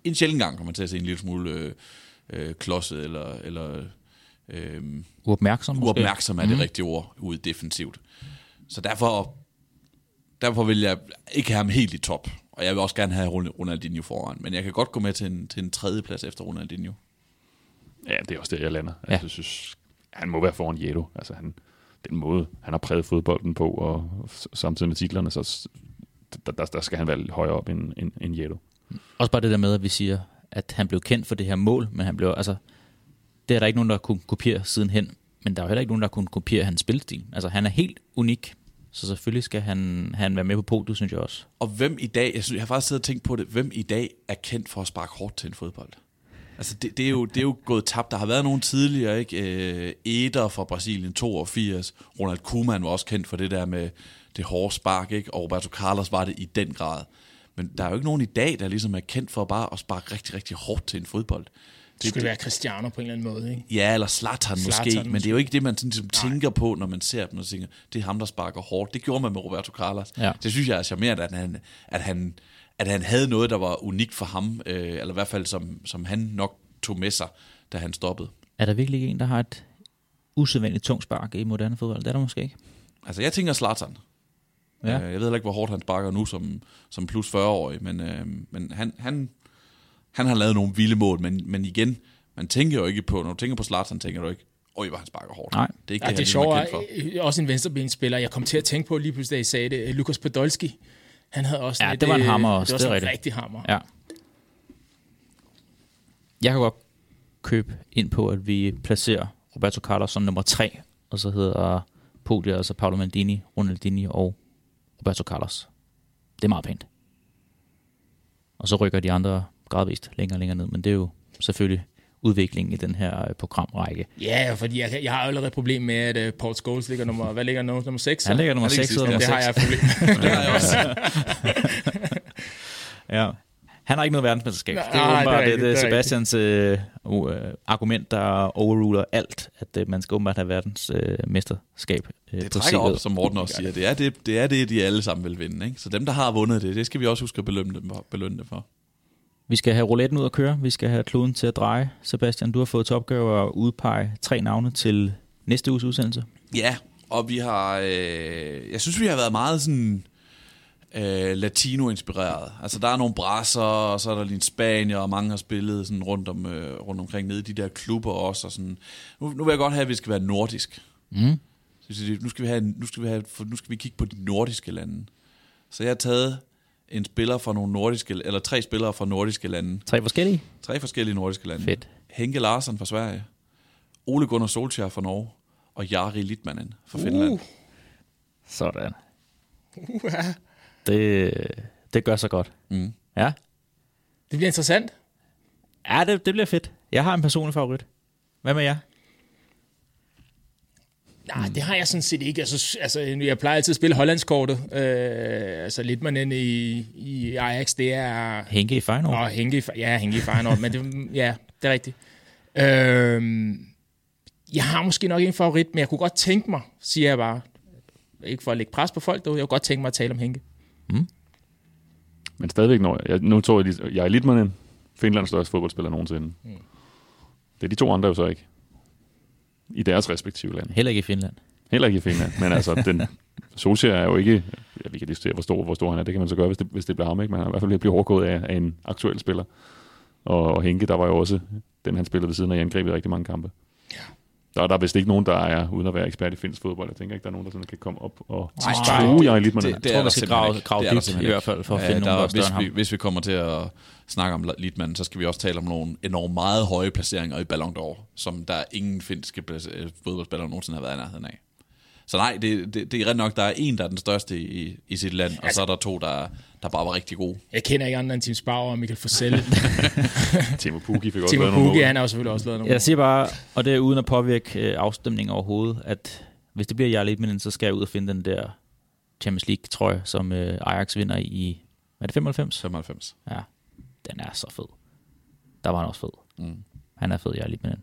en sjældent gang kom man til at se en lille smule øh, øh, klodset, eller, eller øh, Uopmærksom måske? uopmærksom er det rigtige ord ud defensivt. Så derfor, derfor vil jeg ikke have ham helt i top. Og jeg vil også gerne have Ron- Ronaldinho foran. Men jeg kan godt gå med til en, til en tredje plads efter Ronaldinho. Ja, det er også der, jeg lander. Ja. Altså, jeg synes, han må være foran Jedo. Altså, han, den måde, han har præget fodbolden på, og samtidig med titlerne, så der, der, der skal han være lidt højere op end, end, end Jedo. Også bare det der med, at vi siger, at han blev kendt for det her mål, men han blev, altså, det er der ikke nogen, der kunne kopiere sidenhen. Men der er jo heller ikke nogen, der kunne kopiere hans spilstil. Altså, han er helt unik, så selvfølgelig skal han, han være med på podiet, synes jeg også. Og hvem i dag, jeg, synes, jeg har faktisk siddet og tænkt på det, hvem i dag er kendt for at sparke hårdt til en fodbold? Altså, det, det, er, jo, det er jo gået tabt. Der har været nogen tidligere, ikke? Øh, Eder fra Brasilien, 82. Ronald Koeman var også kendt for det der med det hårde spark, ikke? Og Roberto Carlos var det i den grad. Men der er jo ikke nogen i dag, der ligesom er kendt for bare at sparke rigtig, rigtig hårdt til en fodbold. Det skulle være Cristiano på en eller anden måde, ikke? Ja, eller Zlatan måske, Zlatan men det er jo ikke det, man sådan, ligesom tænker på, når man ser dem og tænker, det er ham, der sparker hårdt. Det gjorde man med Roberto Carlos. Ja. Det synes jeg er charmerende, at han, at han, at han havde noget, der var unikt for ham, øh, eller i hvert fald som, som han nok tog med sig, da han stoppede. Er der virkelig en, der har et usædvanligt tungt spark i moderne fodbold? Det er der måske ikke. Altså, jeg tænker Zlatan. Ja. Ja. Jeg ved heller ikke, hvor hårdt han sparker nu som, som plus 40-årig, men, øh, men han, han, han har lavet nogle vilde mål, men, men igen, man tænker jo ikke på, når du tænker på Zlatan, tænker du ikke, øj, hvor han sparker hårdt. Nej. Det er ikke Ja, det, det er lige er øh, også en venstrebenspiller. Jeg kom til at tænke på lige pludselig, da I sagde det. Lukas Podolski, han havde også Ja, lidt, det var en øh, hammer også, Det var det en rigtig hammer. Ja. Jeg kan godt købe ind på, at vi placerer Roberto Carlos som nummer tre, og så hedder podiet altså Paolo Maldini, Ronaldinho og Roberto Carlos. Det er meget pænt. Og så rykker de andre gradvist længere og længere ned, men det er jo selvfølgelig udviklingen i den her øh, programrække. Ja, fordi jeg, jeg har allerede et problem med, at uh, Paul Scholes ligger nummer, hvad ligger nummer, nummer 6? Han ligger nummer Han ligger 6 sidst, og Jamen, nummer det har 6. jeg et problem med. Det har jeg også. Ja. Han har ikke noget verdensmesterskab. Nej, det er åbenbart det, det, det er Sebastians øh, uh, argument, der overruler alt, at øh, man skal åbenbart have verdensmesterskab øh, øh, Det trækker op, som Morten også siger. Det er det, det er det, de alle sammen vil vinde. Ikke? Så dem, der har vundet det, det skal vi også huske at belønne dem for. Belønne dem for. Vi skal have rouletten ud at køre. Vi skal have kloden til at dreje. Sebastian, du har fået til opgave at udpege tre navne til næste uges udsendelse. Ja, og vi har... Øh, jeg synes, vi har været meget sådan... Øh, latino-inspireret. Altså, der er nogle brasser, og så er der lige en spanier, og mange har spillet sådan rundt, om, øh, rundt omkring nede i de der klubber også. Og sådan. Nu, nu vil jeg godt have, at vi skal være nordisk. Mm. Så Nu skal vi have, nu skal vi have, for nu skal vi kigge på de nordiske lande. Så jeg har taget en spiller fra nogle nordiske, eller tre spillere fra nordiske lande. Tre forskellige. Tre forskellige nordiske lande. Fedt. Henke Larsson fra Sverige, Ole Gunnar Solskjaer fra Norge, og Jari Litmanen fra Finland. Uh. Sådan. Uh, Det, det gør så godt. Mm. Ja, det bliver interessant. ja det, det bliver fedt. Jeg har en personlig favorit. Hvad med jer? Nej, det har jeg sådan set ikke. Altså, altså, jeg plejer altid at spille Hollandskortet. Øh, altså lidt man inde i, i Ajax, det er... Henke i Feyenoord. Nå, Henke, i ja, Henke i Feyenoord, men det, ja, det er rigtigt. Øh, jeg har måske nok en favorit, men jeg kunne godt tænke mig, siger jeg bare, ikke for at lægge pres på folk, dog, jeg kunne godt tænke mig at tale om Henke. Men stadigvæk, når jeg, nu tror jeg, lige- jeg er Litmanen, Finlands største fodboldspiller nogensinde. Mm. Det er de to andre jo så ikke. I deres respektive lande. Heller ikke i Finland. Heller ikke i Finland. Men altså, den, Solskjaer er jo ikke... Ja, vi kan diskutere, hvor stor, hvor stor han er. Det kan man så gøre, hvis det, hvis det bliver ham. Ikke? Men han er i hvert fald at blive overgået af, af en aktuel spiller. Og, og Henke, der var jo også den, han spillede ved siden af i angrebet rigtig mange kampe. Ja. Der, der er vist ikke nogen, der er, uden at være ekspert i finsk fodbold. Jeg tænker ikke, der er nogen, der sådan kan komme op og true jeg lidt med det, Jeg det tror, er vi der skal grave, grave Det er der dybt i hvert fald, for at Ja, finde nogen, der der, er hvis, vi, hvis vi kommer til at snakke om Litman, så skal vi også tale om nogle enormt meget høje placeringer i Ballon d'Or, som der ingen finske fodboldspillere nogensinde har været i nærheden af. Så nej, det, det, det er ret nok, der er en, der er den største i, i sit land, og så er der to, der, der bare var rigtig gode. Jeg kender ikke andre end Tim Spauer og Michael Forsell. Timo Pukki fik også Timo Pukki, han har jo selvfølgelig også lavet nogle Jeg siger bare, og det er uden at påvirke øh, afstemningen overhovedet, at hvis det bliver Jarl Litmanen, så skal jeg ud og finde den der Champions League-trøje, som øh, Ajax vinder i, hvad er det 95? 95. Ja, den er så fed. Der var han også fed. Mm. Han er fed, Jarl Litmanen.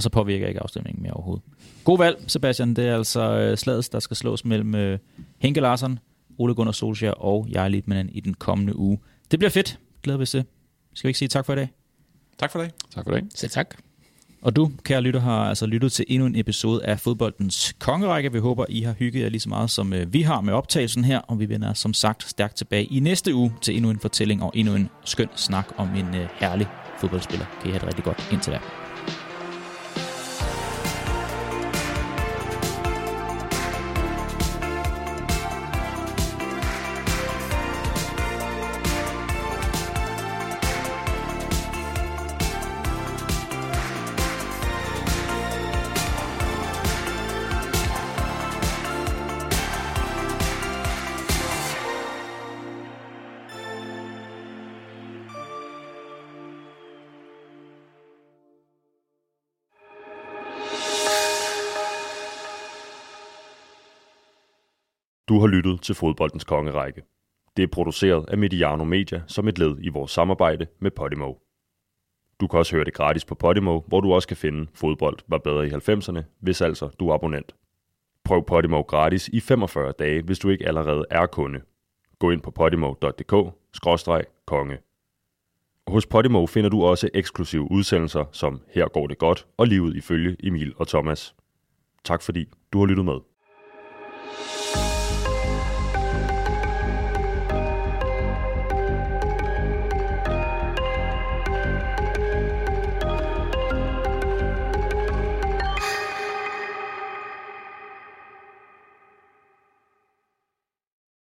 Og så påvirker jeg ikke afstemningen mere overhovedet. God valg, Sebastian. Det er altså øh, slaget, der skal slås mellem øh, Henke Larsson, Ole Gunnar Solskjaer og Jarl Litmanen i den kommende uge. Det bliver fedt. Glæder vi os til. Skal vi ikke sige tak for i dag? Tak for det. Tak for det. Selv tak. Og du, kære lytter, har altså lyttet til endnu en episode af Fodboldens Kongerække. Vi håber, I har hygget jer lige så meget, som øh, vi har med optagelsen her. Og vi vender som sagt stærkt tilbage i næste uge til endnu en fortælling og endnu en skøn snak om en herlig fodboldspiller. Kan I have det rigtig godt indtil da. Du har lyttet til Fodboldens Kongerække. Det er produceret af Mediano Media som et led i vores samarbejde med Podimo. Du kan også høre det gratis på Podimo, hvor du også kan finde Fodbold var bedre i 90'erne, hvis altså du er abonnent. Prøv Podimo gratis i 45 dage, hvis du ikke allerede er kunde. Gå ind på podimo.dk-konge. Hos Podimo finder du også eksklusive udsendelser som Her går det godt og livet ifølge Emil og Thomas. Tak fordi du har lyttet med.